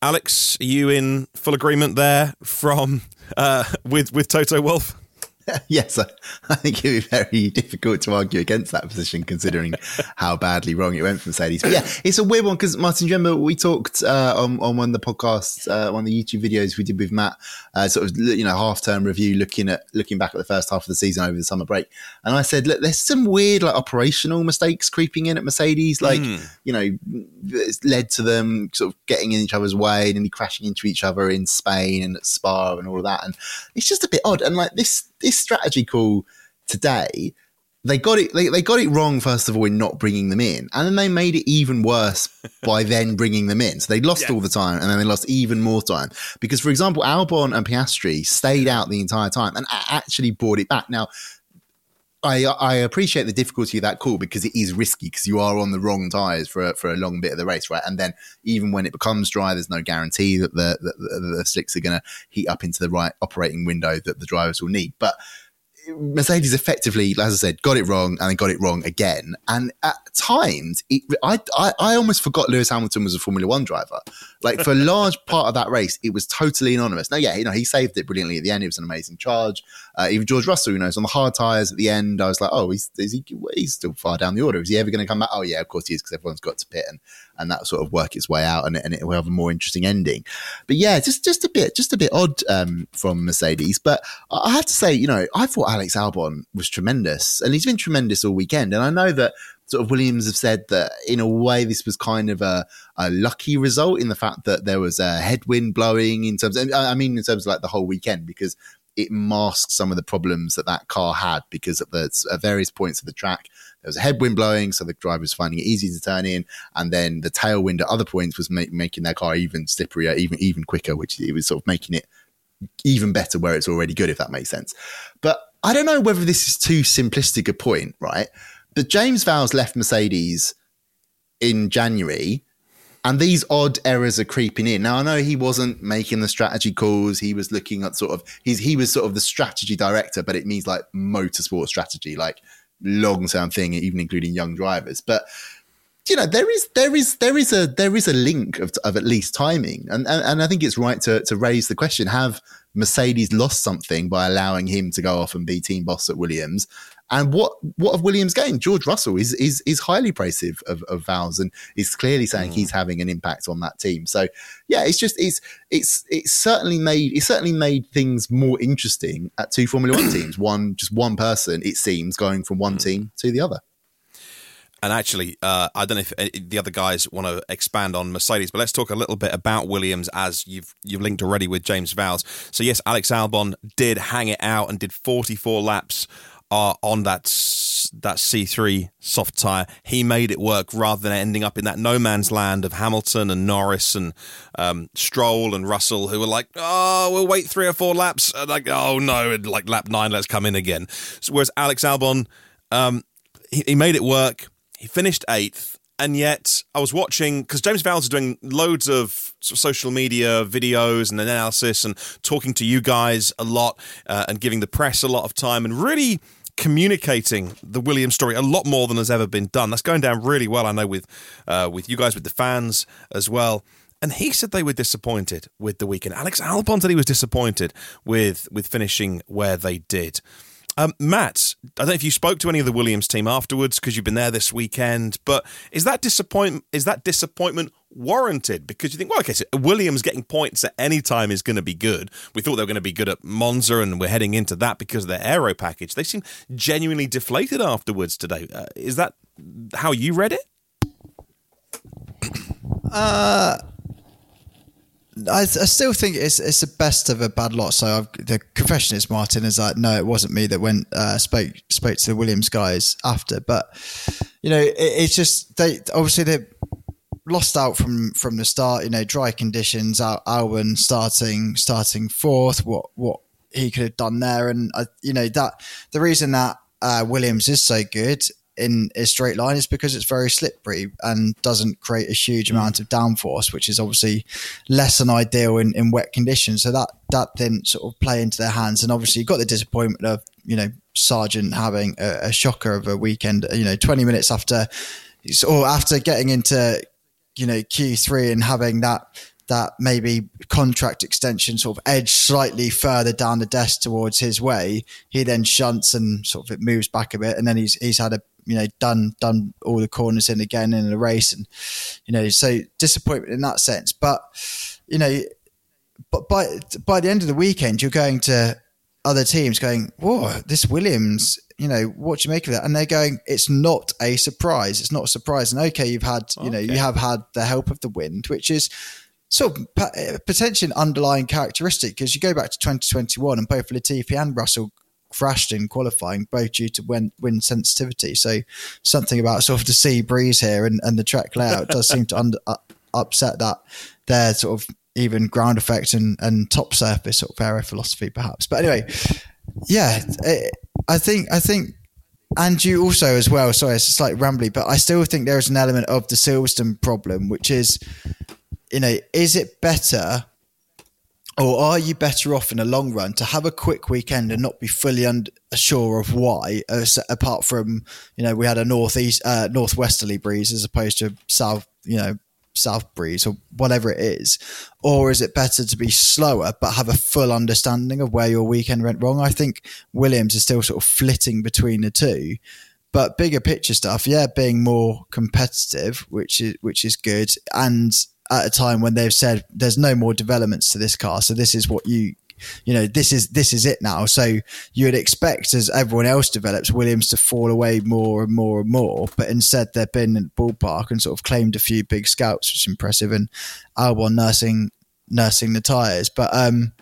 Alex, are you in full agreement there from uh, with with Toto Wolff? yes, I, I, think it would be very difficult to argue against that position, considering how badly wrong it went for Mercedes. But yeah, it's a weird one because Martyn, remember we talked uh, on on one of the podcasts, uh, one of the YouTube videos we did with Matt, uh, sort of you know half term review, looking at looking back at the first half of the season over the summer break, and I said, look, there's some weird like operational mistakes creeping in at Mercedes, like mm. you know, it's led to them sort of getting in each other's way and then crashing into each other in Spain and at Spa and all of that, and it's just a bit odd. And like this this strategy call today, they got it. They, they got it wrong first of all in not bringing them in, and then they made it even worse by then bringing them in. So they lost all the time, and then they lost even more time because, for example, Albon and Piastri stayed out the entire time and actually brought it back. Now, I I appreciate the difficulty of that call because it is risky because you are on the wrong tires for a, for a long bit of the race, right? And then even when it becomes dry, there's no guarantee that the the, the, slicks are going to heat up into the right operating window that the drivers will need. But Mercedes effectively, as I said, got it wrong and then got it wrong again. And at times, it, I, I, I almost forgot Lewis Hamilton was a Formula One driver. Like for a large part of that race, it was totally anonymous. Now, yeah, you know, he saved it brilliantly at the end. It was an amazing charge. Uh, even George Russell, you know, on the hard tires at the end. I was like, oh, he's he, he's still far down the order. Is he ever going to come back? Oh, yeah, of course he is, because everyone's got to pit and and that sort of work its way out, and, and it will have a more interesting ending. But yeah, just just a bit, just a bit odd um, from Mercedes. But I have to say, you know, I thought Alex Albon was tremendous, and he's been tremendous all weekend. And I know that sort of Williams have said that in a way this was kind of a, a lucky result in the fact that there was a headwind blowing in terms. Of, I mean, in terms of like the whole weekend because it masked some of the problems that that car had because at the at various points of the track there was a headwind blowing, so the driver was finding it easy to turn in, and then the tailwind at other points was make, making their car even slipperier, even even quicker, which it was sort of making it even better where it's already good, if that makes sense. But I don't know whether this is too simplistic a point, right? But James Vowles left Mercedes in January and these odd errors are creeping in. Now I know he wasn't making the strategy calls. He was looking at sort of he's he was sort of the strategy director, but it means like motorsport strategy, like long term thing, even including young drivers. But you know there is there is there is a there is a link of, of at least timing, and, and and I think it's right to to raise the question: Have Mercedes lost something by allowing him to go off and be team boss at Williams? And what what have Williams gained? George Russell is is is highly praisive of, of Vowles and is clearly saying mm. he's having an impact on that team. So yeah, it's just it's it's it's certainly made it certainly made things more interesting at two Formula One teams. One just one person, it seems, going from one mm. team to the other. And actually, uh, I don't know if uh, the other guys want to expand on Mercedes, but let's talk a little bit about Williams as you've you've linked already with James Vowles. So yes, Alex Albon did hang it out and did 44 laps on that that C3 soft tire. He made it work rather than ending up in that no man's land of Hamilton and Norris and um, Stroll and Russell, who were like, "Oh, we'll wait three or four laps." And like, "Oh no!" like lap nine, let's come in again. So, whereas Alex Albon, um, he, he made it work. He finished eighth and yet I was watching because James Vowles is doing loads of, of social media videos and analysis and talking to you guys a lot uh, and giving the press a lot of time and really communicating the Williams story a lot more than has ever been done. That's going down really well, I know, with uh, with you guys, with the fans as well. And he said they were disappointed with the weekend. Alex Albon said he was disappointed with with finishing where they did. Um, Matt, I don't know if you spoke to any of the Williams team afterwards because you've been there this weekend, but is that disappointment is that disappointment warranted? Because you think, well, okay, so Williams getting points at any time is going to be good. We thought they were going to be good at Monza, and we're heading into that because of their aero package. They seem genuinely deflated afterwards today. Uh, is that how you read it? Uh I, I, still think it's it's the best of a bad lot. So I've, the confession is Martyn is like, no, it wasn't me that went uh, spoke spoke to the Williams guys after, but you know, it, it's just they obviously they lost out from from the start. You know, dry conditions. Al- Albon starting starting fourth. What what he could have done there, and uh, you know that the reason that uh, Williams is so good in a straight line is because it's very slippery and doesn't create a huge mm. amount of downforce, which is obviously less than ideal in, in wet conditions. So that that didn't sort of play into their hands. And obviously you've got the disappointment of, you know, Sargeant having a, a shocker of a weekend, you know, 20 minutes after or after getting into, you know, Q3 and having that that maybe contract extension sort of edge slightly further down the desk towards his way, he then shunts and sort of it moves back a bit, and then he's he's had a you know done done all the corners in again in the race, and you know so disappointment in that sense. But you know, but by by the end of the weekend, you're going to other teams going, "Whoa, this Williams." You know what do you make of that? And they're going. It's not a surprise. It's not a surprise. And okay, you've had you know you have had the help of the wind, which is sort of potentially an underlying characteristic because you go back to 2021 and both Latifi and Russell crashed in qualifying, both due to wind, wind sensitivity. So something about sort of the sea breeze here and, and the track layout does seem to under, uh, upset that their sort of even ground effect and, and top surface sort of aero philosophy, perhaps. But anyway, yeah, it, I think I think. And you also, as well, sorry, it's slightly rambly, but I still think there is an element of the Silverstone problem, which is, you know, is it better Or are you better off in the long run to have a quick weekend and not be fully unsure of why, uh, apart from, you know, we had a northeast, uh, northwesterly breeze as opposed to south, you know, south breeze or whatever it is? Or is it better to be slower but have a full understanding of where your weekend went wrong? I think Williams is still sort of flitting between the two. But bigger picture stuff, yeah, being more competitive, which is which is good, and at a time when they've said there's no more developments to this car. So this is what you you know this is this is it now so you would expect as everyone else develops williams to fall away more and more and more but instead they've been in the ballpark and sort of claimed a few big scouts which is impressive and albon nursing nursing the tires but um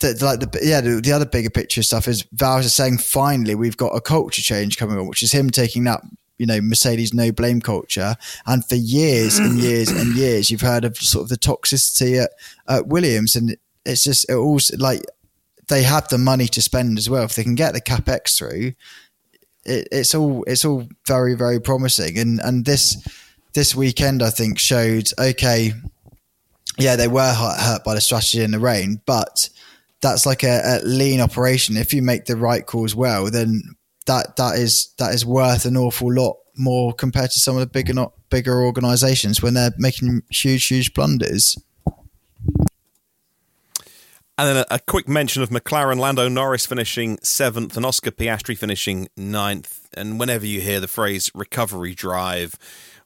the, like the yeah the, the, other bigger picture stuff is Vowles is saying finally we've got a culture change coming on which is him taking that you know Mercedes no blame culture, and for years and years and years you've heard of sort of the toxicity at, at Williams, and it's just it also like they have the money to spend as well if they can get the capex through. It, it's all it's all very very promising, and and this this weekend I think showed okay, yeah they were hurt by the strategy in the rain, but that's like a, a lean operation. If you make the right calls well, then that that is that is worth an awful lot more compared to some of the bigger not bigger organisations when they're making huge huge blunders. And then a, a, quick mention of McLaren, Lando Norris finishing seventh, and Oscar Piastri finishing ninth. And whenever you hear the phrase recovery drive,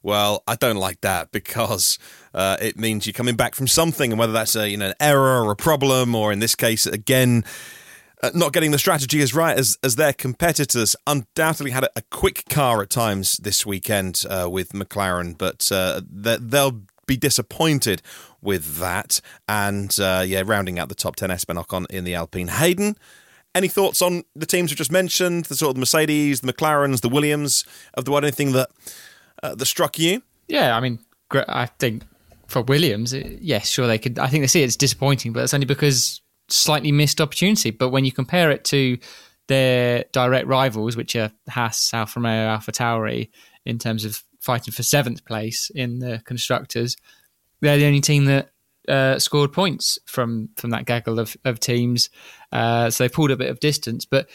well, I don't like that because uh, it means you're coming back from something, and whether that's a you know an error or a problem, or in this case, again, uh, not getting the strategy as right as, as their competitors. Undoubtedly had a, a quick car at times this weekend uh, with McLaren, but uh, they'll be disappointed with that. And uh, yeah, rounding out the top 10, Esteban Ocon in the Alpine. Haydn, any thoughts on the teams we just mentioned, the sort of the Mercedes, the McLarens, the Williams, of the world, anything that, uh, that struck you? Yeah, I mean, I think for Williams, yes, sure they could. I think they see it's disappointing, but it's only because slightly missed opportunity. But when you compare it to their direct rivals, which are Haas, Alfa Romeo, Alpha Tauri, in terms of fighting for seventh place in the constructors, they're the only team that uh, scored points from from that gaggle of, of teams. Uh, so they pulled a bit of distance, but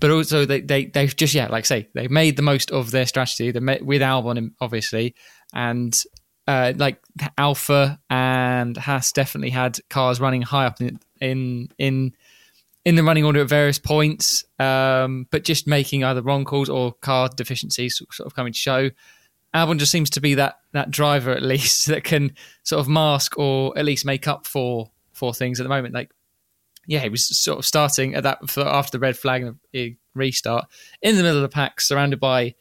but also they they they've just yeah, like I say, they made the most of their strategy. They met with Albon obviously, and uh, like Alpha and Haas definitely had cars running high up in in in, in the running order at various points, um, but just making either wrong calls or car deficiencies sort of coming to show. Albon just seems to be that that driver at least that can sort of mask or at least make up for for things at the moment. Like, yeah, he was sort of starting at that after the red flag and the restart in the middle of the pack, surrounded by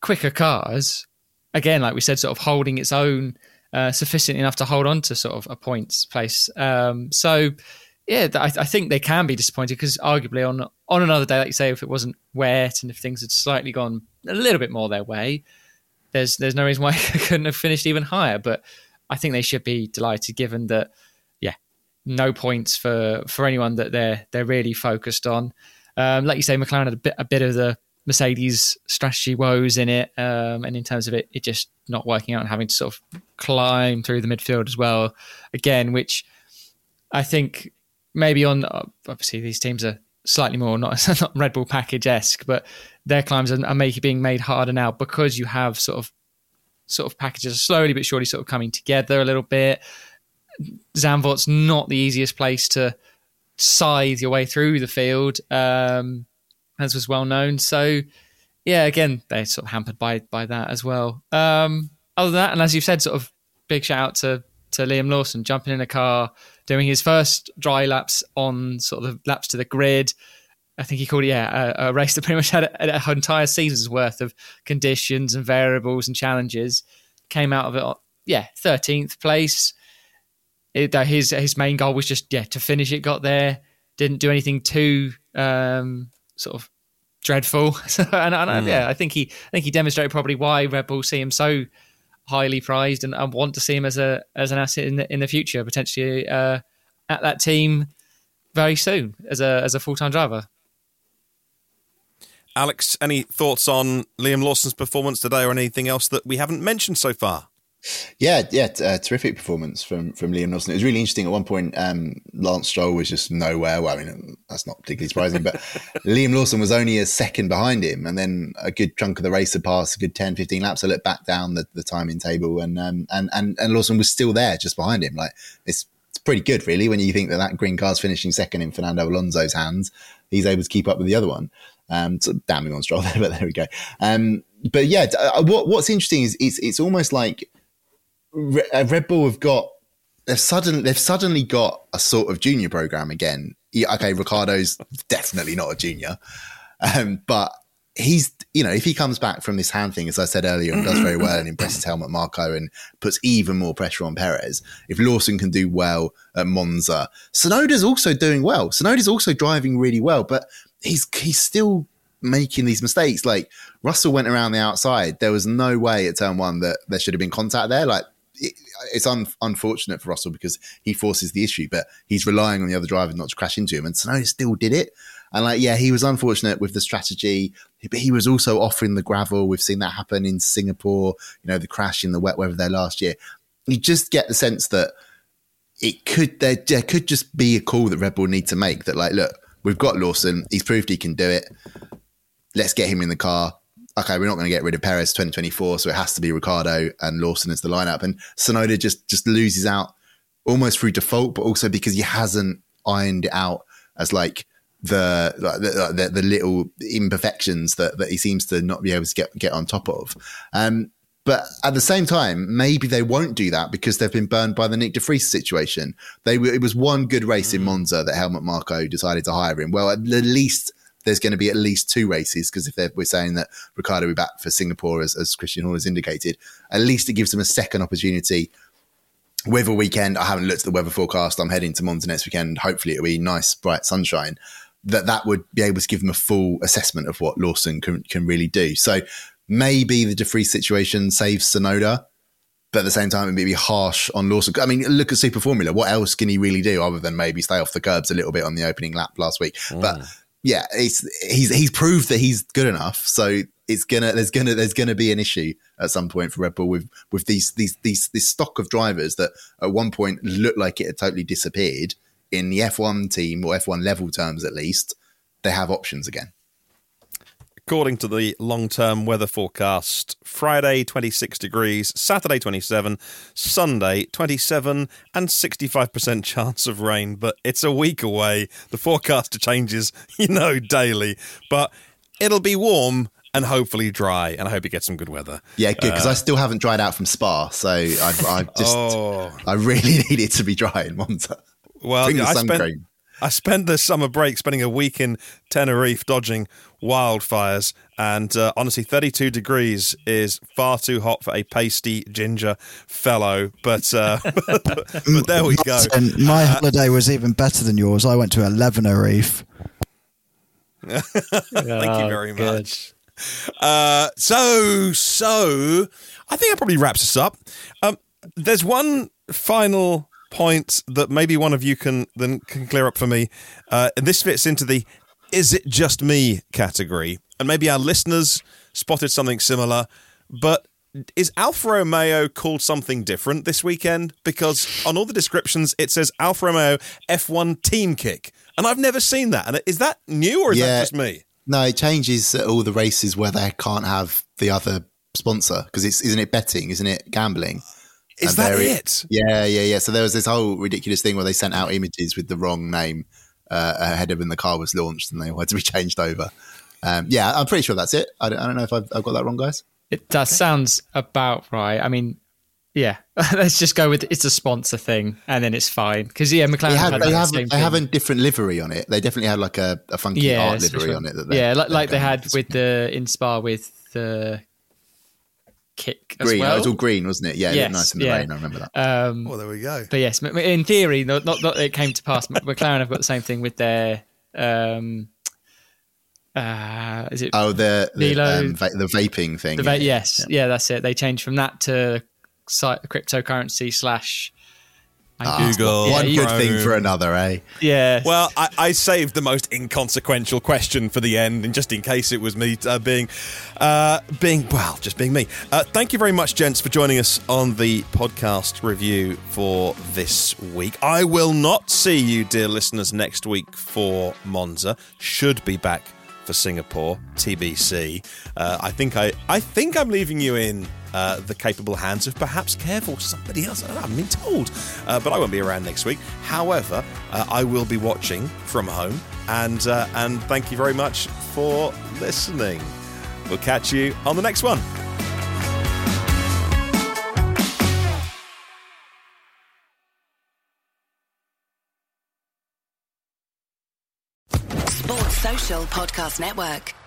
quicker cars. Again, like we said, sort of holding its own, uh, sufficient enough to hold on to sort of a points place. Um, so yeah, I, I, think they can be disappointed because arguably on on another day, like you say, if it wasn't wet and if things had slightly gone a little bit more their way, there's there's no reason why they couldn't have finished even higher. But I think they should be delighted, given that, yeah, no points for for anyone that they're they're really focused on. Um, like you say, McLaren had a bit a bit of the Mercedes strategy woes in it, um, and in terms of it, it just not working out and having to sort of climb through the midfield as well, again, which I think maybe on obviously these teams are slightly more not, not Red Bull package esque, but their climbs are, are making being made harder now because you have sort of sort of packages slowly but surely sort of coming together a little bit. Zandvoort's not the easiest place to scythe your way through the field, um, as was well known. So, yeah, again, they're sort of hampered by by that as well. Um, other than that, and as you've said, sort of big shout out to to Liam Lawson jumping in a car, doing his first dry laps on sort of the laps to the grid. I think he called it, yeah, a, a race that pretty much had an entire season's worth of conditions and variables and challenges. Came out of it, yeah, 13th place. It, his his main goal was just, yeah, to finish it, got there, didn't do anything too um, sort of dreadful. and, and mm. yeah, I think he I think he demonstrated probably why Red Bull see him so highly prized and, want to see him as a as an asset in the in the future, potentially uh, at that team very soon as a as a full time driver. Alex, any thoughts on Liam Lawson's performance today, or anything else that we haven't mentioned so far? Yeah, yeah, uh, terrific performance from from Liam Lawson. It was really interesting. At one point, um, Lance Stroll was just nowhere. Well, I mean, that's not particularly surprising, but Liam Lawson was only a second behind him, and then a good chunk of the race had passed, a good 10, 15 laps. I looked back down the, the timing table, and um, and and and Lawson was still there, just behind him. Like it's it's pretty good, really, when you think that that green car's finishing second in Fernando Alonso's hands. He's able to keep up with the other one. Um, so damning on Stroll there, but there we go. Um, but yeah, uh, what what's interesting is it's it's almost like Red Bull have got they've suddenly they've suddenly got a sort of junior program again. Okay, Ricciardo's definitely not a junior, um, but he's you know if he comes back from this hand thing as I said earlier and does very well and impresses Helmut Marko and puts even more pressure on Perez. If Lawson can do well at Monza, Tsunoda's also doing well. Tsunoda's also driving really well, but he's he's still making these mistakes. Like Russell went around the outside. There was no way at turn one that there should have been contact there. Like it's un, unfortunate for Russell because he forces the issue, but he's relying on the other driver not to crash into him. And Tsunoda still did it. And like, yeah, he was unfortunate with the strategy, but he was also offering the gravel. We've seen that happen in Singapore, you know, the crash in the wet weather there last year. You just get the sense that it could, there, there could just be a call that Red Bull need to make that like, look, we've got Lawson. He's proved he can do it. Let's get him in the car okay, we're not going to get rid of Perez 2024, so it has to be Ricciardo and Lawson as the lineup. And Tsunoda just just loses out almost through default, but also because he hasn't ironed it out as like the the, the, the little imperfections that, that he seems to not be able to get get on top of. Um, but at the same time, maybe they won't do that because they've been burned by the Nick de Vries situation. They it was one good race mm. in Monza that Helmut Marko decided to hire him. Well, at the least there's going to be at least two races because if we're saying that Ricciardo will be back for Singapore, as, as Christian Horner has indicated, at least it gives them a second opportunity with a weekend. I haven't looked at the weather forecast. I'm heading to Monza next weekend. Hopefully, it'll be nice, bright sunshine. That that would be able to give them a full assessment of what Lawson can, can really do. So maybe the de Vries situation saves Tsunoda, but at the same time, it may be harsh on Lawson. I mean, look at Super Formula. What else can he really do other than maybe stay off the curbs a little bit on the opening lap last week? Mm. But yeah, he's he's proved that he's good enough. So it's gonna there's gonna there's gonna be an issue at some point for Red Bull with with these these these this stock of drivers that at one point looked like it had totally disappeared in the F1 team or F1 level terms at least. They have options again. According to the long term weather forecast, Friday 26 degrees, Saturday 27, Sunday 27, and 65% chance of rain. But it's a week away. The forecast changes, you know, daily. But it'll be warm and hopefully dry. And I hope you get some good weather. Yeah, good because uh, I still haven't dried out from Spa, so I, I just oh. I really need it to be dry in Monza. Well, I spent I spent the summer break spending a week in Tenerife dodging wildfires, and uh, honestly, 32 degrees is far too hot for a pasty ginger fellow. But, uh, but, but, there we go. And my uh, holiday was even better than yours. I went to Elevenerife. Thank oh, you very much. Uh, so, so I think that probably wraps us up. Um, there's one final point that maybe one of you can then can clear up for me. Uh, and this fits into the "Is it just me?" category, and maybe our listeners spotted something similar. But is Alfa Romeo called something different this weekend? Because on all the descriptions it says Alfa Romeo F1 Team Kick, and I've never seen that. And is that new or is yeah. that just me? No, it changes all the races where they can't have the other sponsor because it's isn't it betting, isn't it gambling? Is that it? Yeah, yeah, yeah. So there was this whole ridiculous thing where they sent out images with the wrong name uh, ahead of when the car was launched, and they had to be changed over. Um, yeah, I'm pretty sure that's it. I don't, I don't know if I've, I've, got that wrong, guys. It does okay. sounds about right. I mean, yeah, let's just go with it's a sponsor thing, and then it's fine because yeah, McLaren they have, had they, have, the they have a different livery on it. They definitely had like a, a funky yeah, art livery on it. That yeah, like, like they had with the in Spa with the kick green. Well. it was all green, wasn't it? Yeah, yes, it nice in the yeah. rain. I remember that. Um, well, there we go. But yes, in theory, not, not, not it came to pass. McLaren have got the same thing with their. Um, uh, is it? Oh, the the, um, va- the vaping thing. The va- yeah, yes, yeah. yeah. that's it. They changed from that to cryptocurrency slash I Google. One Yeah, good thing for another, eh? Yeah. Well, I, I saved the most inconsequential question for the end, and just in case it was me uh, being, uh, being well, just being me. Uh, thank you very much, gents, for joining us on the podcast review for this week. I will not see you, dear listeners, next week for Monza. Should be back for Singapore, TBC. Uh, I think I, I think I'm leaving you in uh, the capable hands of perhaps careful somebody else. I I've been told, uh, but I won't be around next week. However, uh, I will be watching from home, and uh, and thank you very much for listening. We'll catch you on the next one. Podcast Network.